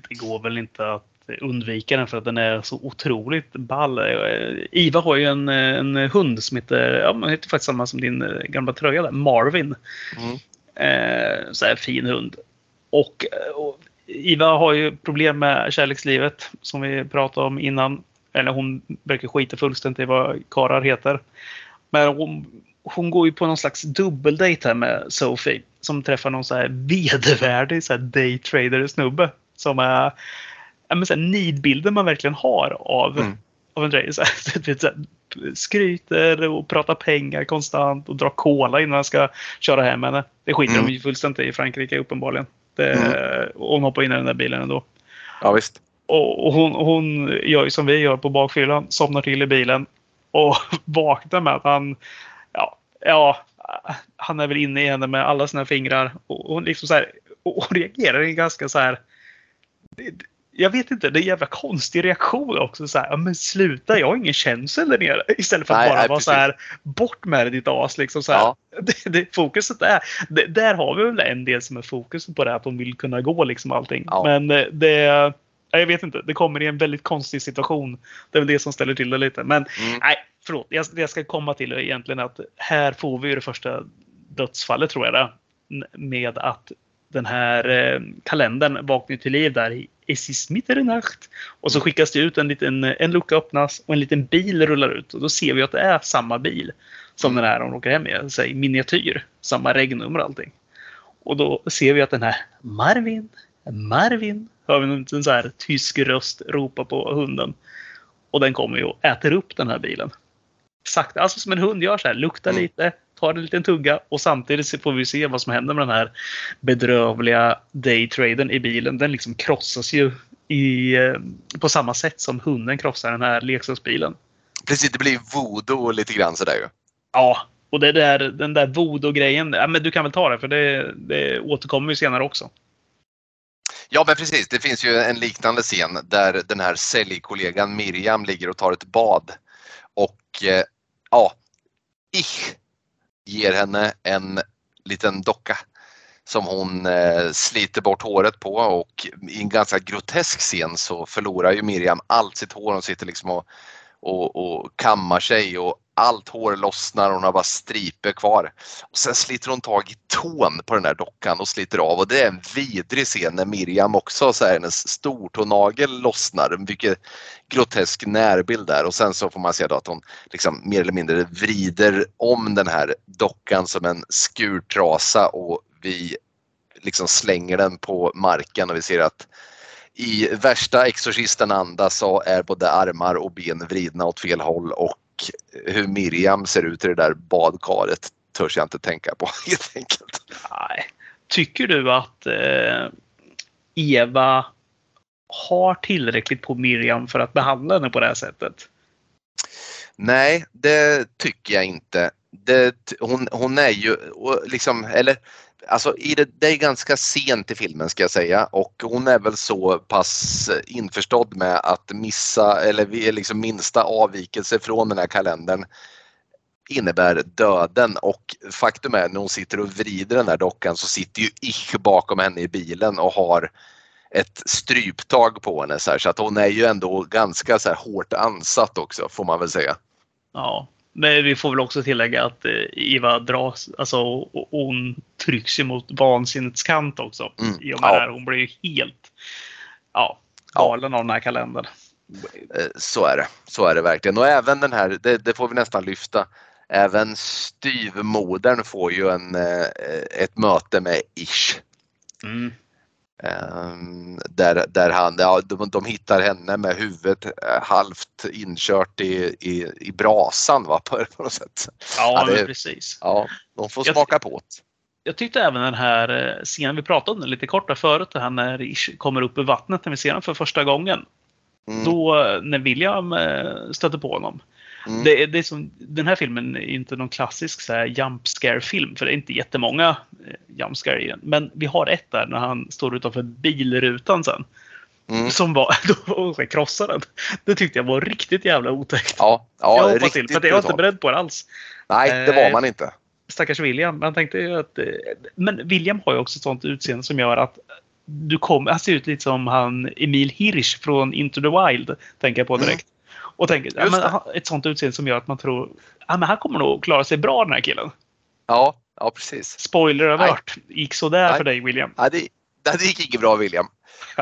Det går väl inte att undvika den för att den är så otroligt ball. Iva har ju en, en hund som heter, ja, den heter faktiskt samma som din gamla tröja där, Marvin. Mm. Eh, så här fin hund. Och, och, Iva har ju problem med kärlekslivet som vi pratade om innan. Eller hon verkar skita fullständigt i vad karar heter. Men hon, hon går ju på någon slags dubbeldejt här med Sophie. Som träffar någon så här vedervärdig så här daytrader snubbe. Som är men så här, nidbilden man verkligen har av, mm. av en Dre. Så här, så här, skryter och pratar pengar konstant och drar cola innan han ska köra hem henne. Det skiter mm. de ju fullständigt i Frankrike uppenbarligen. Det, mm. Hon hoppar in i den där bilen ändå. Ja, visst. Och, och hon, hon gör ju som vi gör på bakfyllan, somnar till i bilen och vaknar med att han, ja, ja, han är väl inne i henne med alla sina fingrar. Och hon liksom så här, och reagerar ganska så här jag vet inte, det är en jävla konstig reaktion också. Så här, men sluta, jag har ingen känsel där nere. Istället för att nej, bara nej, vara så här, bort med det ditt as. Liksom, så ja. det, det, fokuset är, det, där har vi väl en del som är fokuset på det, att de vill kunna gå liksom allting. Ja. Men eh, det, jag vet inte, det kommer i en väldigt konstig situation. Det är väl det som ställer till det lite. Men mm. nej, förlåt, jag, jag ska komma till egentligen att här får vi ju det första dödsfallet tror jag det. Med att den här eh, kalendern vaknar till liv där i Es ist Mitternacht. Och så skickas det ut en liten, en lucka öppnas och en liten bil rullar ut. Och då ser vi att det är samma bil som den här de åker hem med. Så i miniatyr. Samma regnummer och allting. Och då ser vi att den här Marvin, Marvin, hör vi en så här tysk röst ropa på hunden. Och den kommer ju och äter upp den här bilen. Sakta, alltså som en hund gör så här, luktar Mm. lite, tar en liten tugga och samtidigt får vi se vad som händer med den här bedrövliga daytraden i bilen. Den liksom krossas ju i, eh, på samma sätt som hunden krossar den här leksaksbilen. Precis, det blir voodoo lite grann sådär ju. Ja, och det där, den där voodoo-grejen. Ja, men du kan väl ta det för det, det återkommer vi senare också. Ja men precis, det finns ju en liknande scen där den här säljkollegan Miriam ligger och tar ett bad. Och eh, ja, Ich ger henne en liten docka som hon eh, sliter bort håret på och i en ganska grotesk scen så förlorar ju Miriam allt sitt hår. Hon sitter liksom och, och, och kammar sig och allt hår lossnar och hon har bara striper kvar. Och sen sliter hon tag i tån på den där dockan och sliter av och det är en vidrig scen när Miriam också, så här, hennes stortånagel lossnar. Vilken mycket grotesk närbild där och sen så får man se då att hon liksom mer eller mindre vrider om den här dockan som en skurtrasa och vi liksom slänger den på marken och vi ser att i värsta Exorcisten-anda så är både armar och ben vridna åt fel håll och hur Miriam ser ut i det där badkaret törs jag inte tänka på helt enkelt. Nej. Tycker du att eh, Eva har tillräckligt på Miriam för att behandla henne på det här sättet? Nej, det tycker jag inte. Det, hon, hon är ju liksom, eller Alltså i det, det är ganska sent i filmen ska jag säga. Och hon är väl så pass införstådd med att missa eller vi är liksom minsta avvikelse från den här kalendern innebär döden. Och faktum är när hon sitter och vrider den här dockan så sitter ju Ich bakom henne i bilen och har ett stryptag på henne så, här, så att hon är ju ändå ganska så här hårt ansatt också får man väl säga. Ja, men vi får väl också tillägga att eh, Eva dras, alltså hon trycks ju mot vansinnets kant också. Mm, I och med ja. det här. Hon blir ju helt ja, galen av den här kalendern. Eh, Så är det, så är det verkligen och även den här, det, det får vi nästan lyfta, även styvmodern får ju en, eh, ett möte med Ish. Mm. Ehm, där, där han, ja, de, de hittar henne med huvudet eh, halvt inkört i, i, i brasan va, på, på något sätt. Ja, Ja, det- precis. Ja, de får Jag- smaka på det. Jag tyckte även den här eh, scenen, vi pratade om den lite kort där förut, det här när Ish kommer upp ur vattnet när vi ser den för första gången. Mm, Då eh, när William stöter på honom. Mm, Det, det är som, den här filmen är inte någon klassisk så här, jump scare-film, för det är inte jättemånga eh, jump scare i den. Men vi har ett där när han står utanför bilrutan sen. mm. Som var, då krossade den. Det tyckte jag var riktigt jävla otäckt. Ja, jag ja hoppade riktigt till, för jag var inte beredd på det alls. Nej, det var Eh, man inte. Stackars William. Man tänkte ju att... eh, Men William har ju också ett sånt utseende som gör att du kommer... Han ser ut lite som han Emil Hirsch från Into the Wild. Tänker jag på direkt. Och tänker, ja, men, ett sånt utseende som gör att man tror ja, men han kommer nog klara sig bra den här killen. Ja, ja precis. Spoiler alert. Gick sådär Nej. för dig William. Ja, det, det gick inget bra William.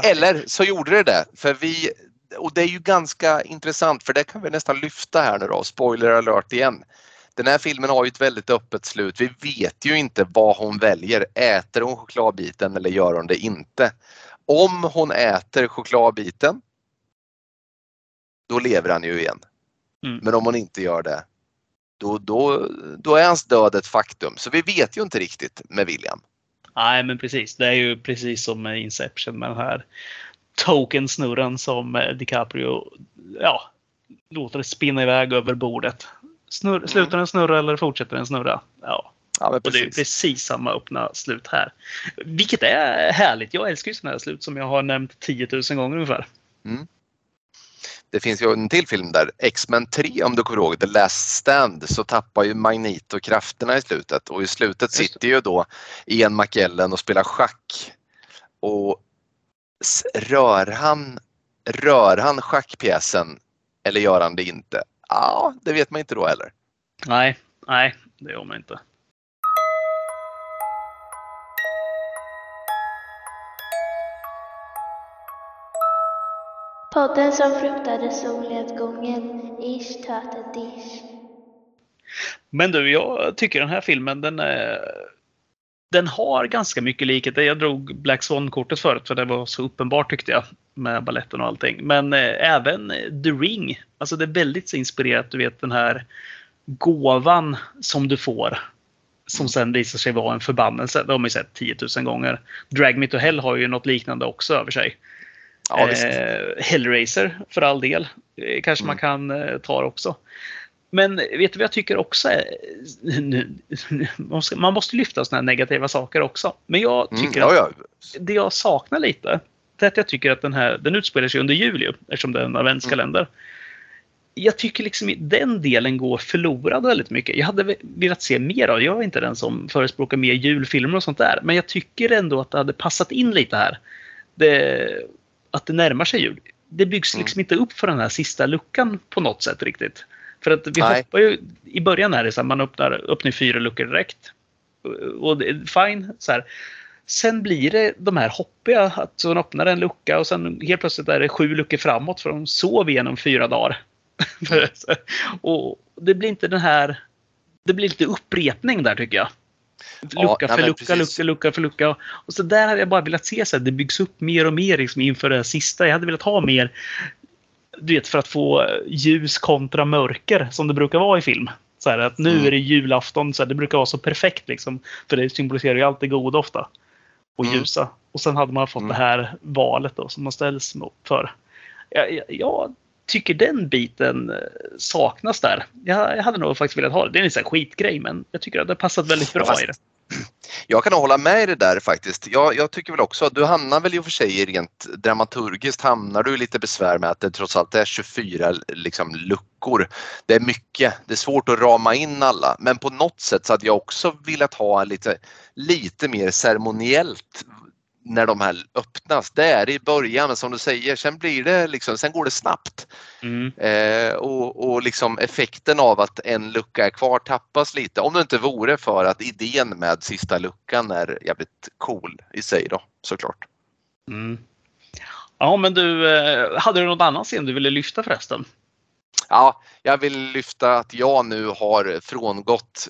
Eller så gjorde det det. För vi, och det är ju ganska intressant för det kan vi nästan lyfta här nu då. Spoiler alert igen. Den här filmen har ju ett väldigt öppet slut. Vi vet ju inte vad hon väljer. Äter hon chokladbiten eller gör hon det inte? Om hon äter chokladbiten då lever han ju igen. Mm. Men om hon inte gör det då, då, då är hans död ett faktum. Så vi vet ju inte riktigt med William. Nej, men precis. Det är ju precis som med Inception med den här token-snurren som DiCaprio ja, låter spinna iväg över bordet. Snurr, slutar den snurra eller fortsätter den snurra? Ja, Ja, och det är precis. samma öppna slut här. Vilket är härligt. Jag älskar ju sådana här slut som jag har nämnt 10 000 gånger ungefär. Det finns ju en till film där, X-Men 3 om du kommer ihåg, The Last Stand, så tappar ju Magneto krafterna i slutet och i slutet Just sitter ju då Ian McKellen och spelar schack. Och rör han, rör han schackpjäsen eller gör han det inte? Ja, det vet man inte då heller. Nej, nej, det gör man inte. Podden som fruktade solnedgången. Ish tate dish. Men du, jag tycker den här filmen den är den har ganska mycket likheter. Jag drog Black Swan-kortet förut för det var så uppenbart tyckte jag med balletten och allting. Men eh, även eh, The Ring. Alltså det är väldigt så inspirerat. Du vet den här gåvan som du får. Som sen visar sig vara en förbannelse. Det har man ju sett 10 000 gånger. Drag Me To Hell har ju något liknande också över sig. Ja, eh, Hellraiser för all del. Eh, kanske man kan eh, ta också. Men vet du vad jag tycker också är, Man måste lyfta sådana här negativa saker också. Men jag tycker mm, ja, ja. att det jag saknar lite, det är att jag tycker att den här, den utspelar sig under juli eftersom det är en adventskalender. Mm. Jag tycker liksom den delen går förlorad väldigt mycket. Jag hade velat se mer av Jag är inte den som förespråkar mer julfilmer och sånt där. Men jag tycker ändå att det hade passat in lite här. Det, att det närmar sig jul. Det byggs liksom mm. inte upp för den här sista luckan på något sätt riktigt. För att vi Nej. hoppar ju, i början är det så att man öppnar, öppnar fyra luckor direkt. Och det är fine. Så här. Sen blir det de här hoppiga, att man öppnar en lucka och sen helt plötsligt är det sju luckor framåt för de sov igenom fyra dagar. och det blir inte den här, det blir lite upprepning där tycker jag. Lucka ja, för lucka, lucka, lucka för lucka. Och så där hade jag bara velat se så att det byggs upp mer och mer liksom inför det sista. Jag hade velat ha mer du vet, för att få ljus kontra mörker som det brukar vara i film. Så här, att nu mm. är det julafton, så här, det brukar vara så perfekt liksom. För det symboliserar ju alltid goda ofta. Och mm. ljusa. Och sen hade man fått mm. det här valet då som man ställs för. Jag, jag, tycker den biten eh, saknas där. Jag, jag hade nog faktiskt velat ha det. Det är en sån skitgrej men jag tycker att det har passat väldigt bra Fast, i det. Jag kan hålla med i det där faktiskt. Jag, jag, tycker väl också, du hamnar väl i och för sig rent dramaturgiskt hamnar du i lite besvär med att det trots allt är 24 liksom, luckor. Det är mycket, det är svårt att rama in alla men på något sätt så hade jag också velat ha lite, lite mer ceremoniellt när de här öppnas. Det är i början, men som du säger, sen blir det liksom, sen går det snabbt. Mm. Eh, och, och liksom effekten av att en lucka är kvar tappas lite. Om det inte vore för att idén med sista luckan är jävligt cool i sig då såklart. Mm. Ja, men du, eh, hade du något annat scen du ville lyfta förresten? Ja, jag vill lyfta att jag nu har frångått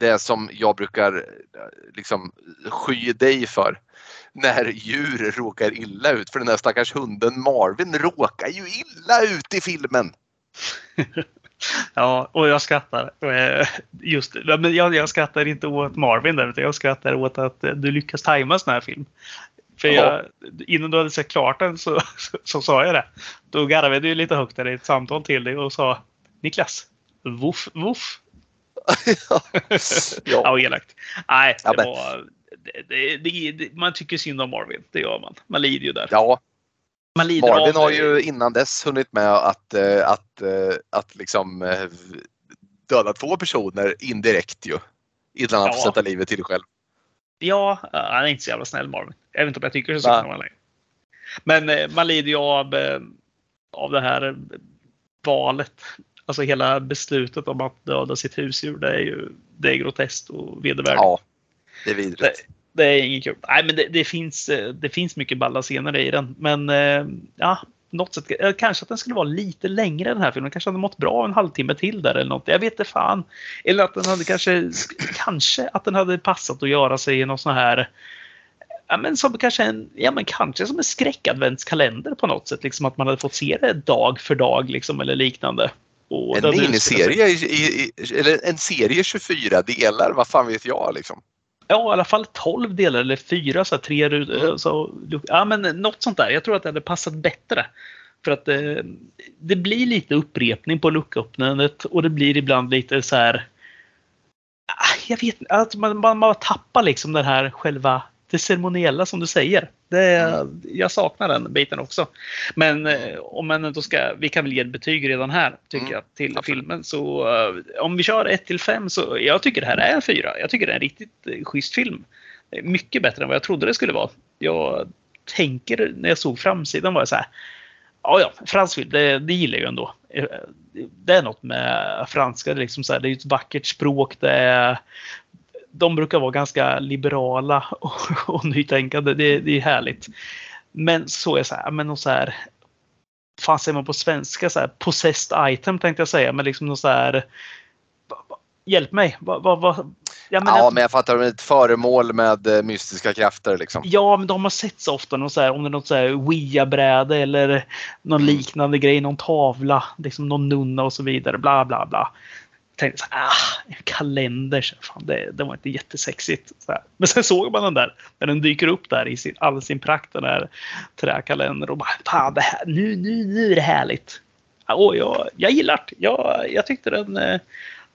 det som jag brukar eh, liksom sky dig för när djur råkar illa ut. För den där stackars hunden Marvin råkar ju illa ut i filmen. Ja, och jag skrattar. Eh, just, men jag, jag skrattar inte åt Marvin där, utan jag skrattar åt att du lyckas tajma sån här film. För jag, innan du hade sett klart den så, så, så sa jag det. Då garvade du lite högt där i ett samtal till dig och sa Niklas, woof woof. ja, ja elakt. Nej, det ja, var det, det, det, man tycker synd om Marvin, det gör man. Man lider ju där. Ja. Man lider Marvin har ju innan dess hunnit med att, eh, att, att, eh, att liksom eh, döda två personer indirekt ju. Innan han ja. får sätta livet till själv. Ja, han är inte så jävla snäll Marvin. Jag vet inte om jag tycker så synd om längre. Men man lider ju av, av det här valet. Alltså hela beslutet om att döda sitt husdjur. Det är ju det är groteskt och vedervärdigt. Ja, det är vidrigt. Det, det, är inget kul. Nej, men det, det, finns, eh, det finns mycket balla scener i den. Men eh, ja, något sätt, eh, kanske att den skulle vara lite längre den här filmen. Kanske hade mått bra en halvtimme till där eller något. Jag vet inte fan. Eller att den hade kanske, kanske att den hade passat att göra sig i någon sån här Ja, men som kanske en, ja, men kanske som en skräckadventskalender på något sätt. Liksom att man hade fått se det dag för dag liksom, eller liknande. Och en miniserie, i, i, eller en serie 24 delar, vad fan vet jag liksom ja, i alla fall 12 delar eller fyra, så här, tre mm. så, Ja, men något sånt där. Jag tror att det hade passat bättre. För att det, eh, det blir lite upprepning på lucköppnandet och det blir ibland lite så här. Ah, jag vet inte, att man, man, man tappar liksom den här själva det ceremoniella som du säger. Det, mm. Jag saknar den biten också. Men eh, om man ändå ska, vi kan väl ge ett betyg redan här tycker mm. jag till Absolut. filmen. Så uh, om vi kör 1 till 5 så jag tycker det här är en 4. Jag tycker det är en riktigt uh, schysst film. Mycket bättre än vad jag trodde det skulle vara. Jag tänker när jag såg framsidan var jag så här. Ja, ja, fransk film, det, det gillar jag ju ändå. Det är något med franska, det är, liksom så här, det är ett vackert språk, det är de brukar vara ganska liberala och, och nytänkande. Det, det är härligt. Men så är så här, men så här fan säger man på svenska? Så här, possessed item tänkte jag säga. Men liksom något så här. Hjälp mig. Vad, vad, vad, Ja, men, ja, men jag fattar. Ett föremål med eh, mystiska krafter. Liksom. Ja, men de har sett så ofta. Någon så här, om det är något så här Ouija-bräde eller någon liknande grej. Någon tavla. Liksom någon nunna och så vidare. Bla, bla, bla. Jag tänkte så här, ah, en kalender. Så fan, det, det var inte jättesexigt. Så här. Men sen såg man den där. När den dyker upp där i sin, all sin prakt. Den här träkalendern. Och bara, fan, det här, nu, nu, nu är det härligt. Och jag, jag gillar det. Jag, jag tyckte den eh,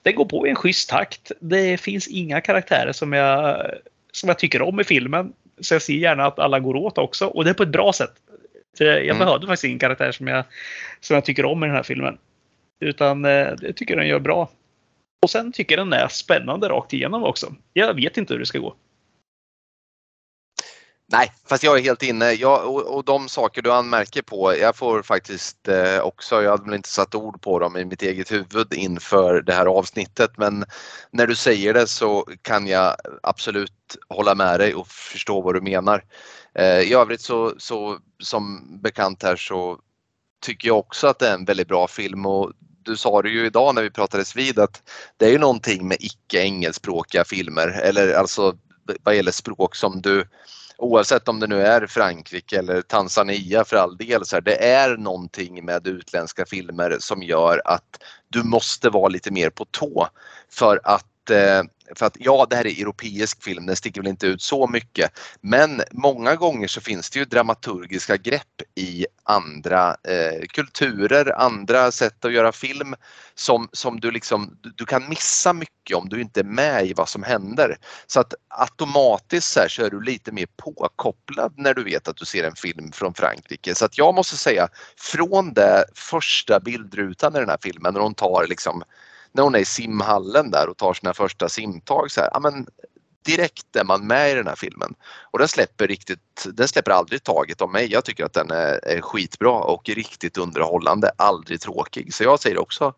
det går på i en schysst takt. Det finns inga karaktärer som jag, som jag tycker om i filmen. Så jag ser gärna att alla går åt också. Och det är på ett bra sätt. För jag mm. behövde faktiskt ingen karaktär som jag, som jag tycker om i den här filmen. Utan eh, det tycker jag den gör bra. Och sen tycker jag den är spännande rakt igenom också. Jag vet inte hur det ska gå. Nej, fast jag är helt inne. Jag, och, och, de saker du anmärker på, jag får faktiskt eh, också, jag hade väl inte satt ord på dem i mitt eget huvud inför det här avsnittet men när du säger det så kan jag absolut hålla med dig och förstå vad du menar. Eh, I övrigt så, så som bekant här så tycker jag också att det är en väldigt bra film och du sa det ju idag när vi pratades vid att det är ju någonting med icke engelskspråkiga filmer eller alltså vad gäller språk som du oavsett om det nu är Frankrike eller Tanzania för all del, så här, det är någonting med utländska filmer som gör att du måste vara lite mer på tå för att Eh, för att ja, det här är europeisk film, den sticker väl inte ut så mycket. Men många gånger så finns det ju dramaturgiska grepp i andra eh, kulturer, andra sätt att göra film som, som du liksom, du, du, kan missa mycket om du inte är med i vad som händer. Så att automatiskt så, här, så är du lite mer påkopplad när du vet att du ser en film från Frankrike. Så att jag måste säga, från det första bildrutan i den här filmen när de tar liksom när hon är i simhallen där och tar sina första simtag så här, ja, men direkt är man med i den här filmen. Och den släpper riktigt, den släpper aldrig taget om mig. Jag tycker att den är, är skitbra och riktigt underhållande, aldrig tråkig. Så jag säger också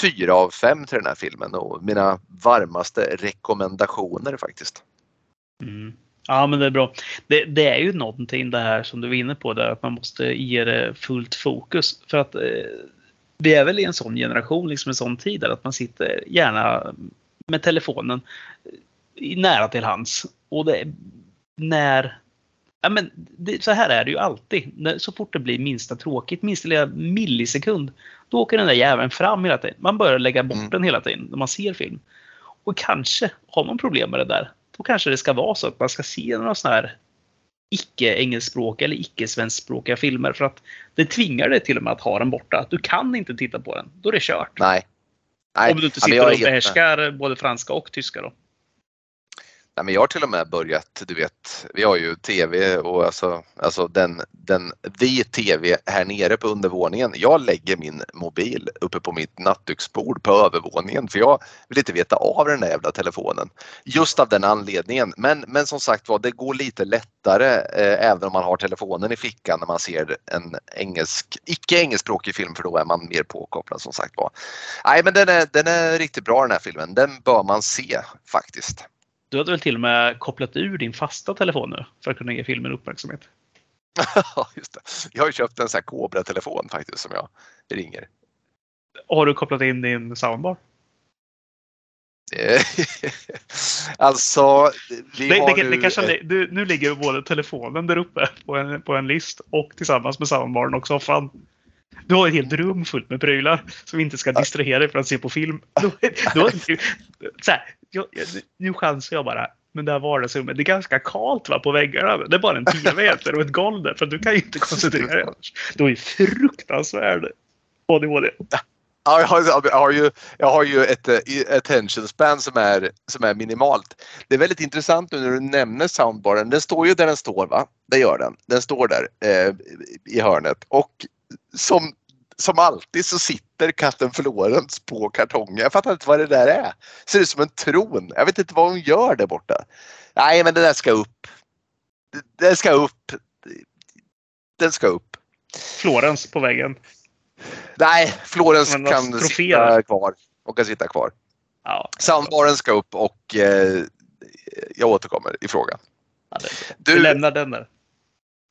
fyra av fem till den här filmen och mina varmaste rekommendationer faktiskt. Mm. Ja men det är bra. Det, det, är ju någonting det här som du var inne på där att man måste ge det fullt fokus. För att eh, vi är väl i en sån generation, liksom en sån tid där att man sitter gärna med telefonen nära till hands. Och det, när Ja, men det, så här är det ju alltid. Så fort det blir minsta tråkigt, minsta lilla millisekund, då åker den där jäveln fram hela tiden. Man börjar lägga bort mm. den hela tiden när man ser film. Och kanske har man problem med det där, då kanske det ska vara så att man ska se några sådana här icke-engelskspråkiga eller icke-svenskspråkiga filmer för att det tvingar dig till och med att ha den borta. Du kan inte titta på den. Då är det kört. Nej. Nej. Om du inte sitter och behärskar både franska och tyska då. Nej, men jag har till och med börjat, du vet, vi har ju TV och alltså, alltså den, den vi TV här nere på undervåningen. Jag lägger min mobil uppe på mitt nattduksbord på övervåningen för jag vill inte veta av den där jävla telefonen. Just av den anledningen. Men, men som sagt var, det går lite lättare eh, även om man har telefonen i fickan när man ser en engelsk, icke engelskspråkig film för då är man mer påkopplad som sagt var. Nej men den är, den är riktigt bra den här filmen. Den bör man se faktiskt. Du hade väl till och med kopplat ur din fasta telefon nu för att kunna ge filmen uppmärksamhet? Ja, just det. Jag har köpt en sån här Cobra-telefon faktiskt som jag ringer. Har du kopplat in din soundbar? alltså, vi det, har det, nu... Det kanske, du, nu ligger både telefonen där uppe på en, på en list och tillsammans med soundbaren och soffan. Du har ett helt rum fullt med prylar som inte ska distrahera dig för att se på film. Du, du, så här, jag, nu chansar jag bara. Men det här vardagsrummet, det är ganska kalt va, på väggarna. Det är bara en TV och ett golv där, för du kan ju inte koncentrera dig annars. Du är fruktansvärd ADHD. Ja, jag, har, jag, har ju, jag har ju ett uh, attention span som är, som är minimalt. Det är väldigt intressant nu när du nämner soundbaren. Den står ju där den står va? Det gör den. Den står där eh, i hörnet och som som alltid så sitter katten Florens på kartongen. Jag fattar inte vad det där är. Ser ut som en tron. Jag vet inte vad hon gör där borta. Nej, men det där ska upp. Det ska upp. Den ska upp. Florens på väggen. Nej, Florens kan sitta kvar. Och kan sitta kvar. Ja. Soundbaren ska upp och eh, jag återkommer i frågan. Ja, du, du lämnar den där.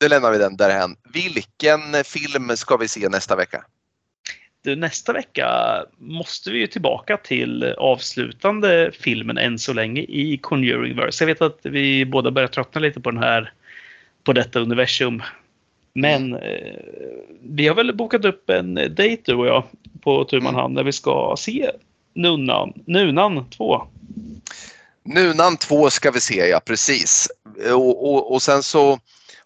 Det lämnar vi den därhän. Vilken film ska vi se nästa vecka? Du, nästa vecka måste vi ju tillbaka till avslutande filmen än så länge i Conjuringverse. Jag vet att vi båda börjar tröttna lite på den här på detta universum. Men eh, vi har väl bokat upp en dejt du och jag på tu man hand när vi ska se Nunnan, Nunan 2. Nunan 2 ska vi se, ja precis. Och, och, och sen så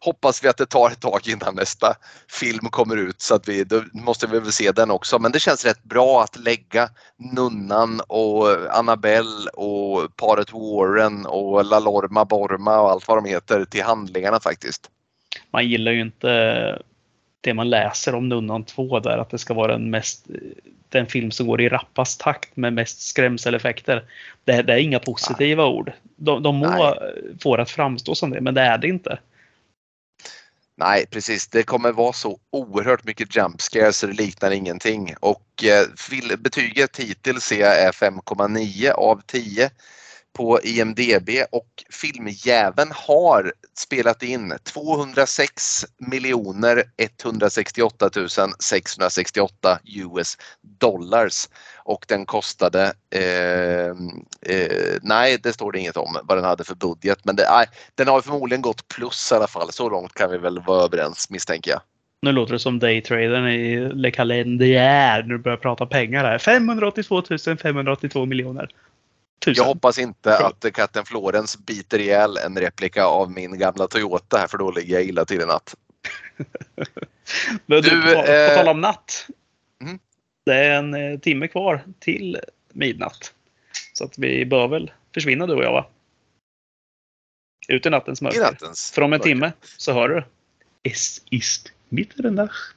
hoppas vi att det tar ett tag innan nästa film kommer ut så att vi, då måste vi väl se den också. Men det känns rätt bra att lägga Nunnan och Annabelle och paret Warren och La Lorma Borma och allt vad de heter till handlingarna faktiskt. Man gillar ju inte det man läser om Nunnan 2 där, att det ska vara den mest den film som går i rappast takt med mest skrämseleffekter. Det, det är inga positiva Nej. ord. De, de må Nej. få det att framstå som det, men det är det inte. Nej, precis. Det kommer vara så oerhört mycket jump scares så det liknar ingenting. Och eh, betyget hittills är 5,9 av 10 på IMDB och filmjäveln har spelat in 206 miljoner 168 668 US dollars och den kostade, eh, eh, nej det står det inget om vad den hade för budget men det, nej, den har förmodligen gått plus i alla fall. Så långt kan vi väl vara överens misstänker jag. Nu låter det som daytradern i Le Calendrier när du börjar prata pengar här. 582 582 miljoner. Tusen. Jag hoppas inte att katten Florens biter ihjäl en replika av min gamla Toyota här för då ligger jag illa till i natt. Men du, du, på, eh... på tal om natt. Mm. Det är en eh, timme kvar till midnatt. Så att vi bör väl försvinna du och jag va? Ut i nattens mörker. I nattens För om en timme så hör du Es ist Mitternacht.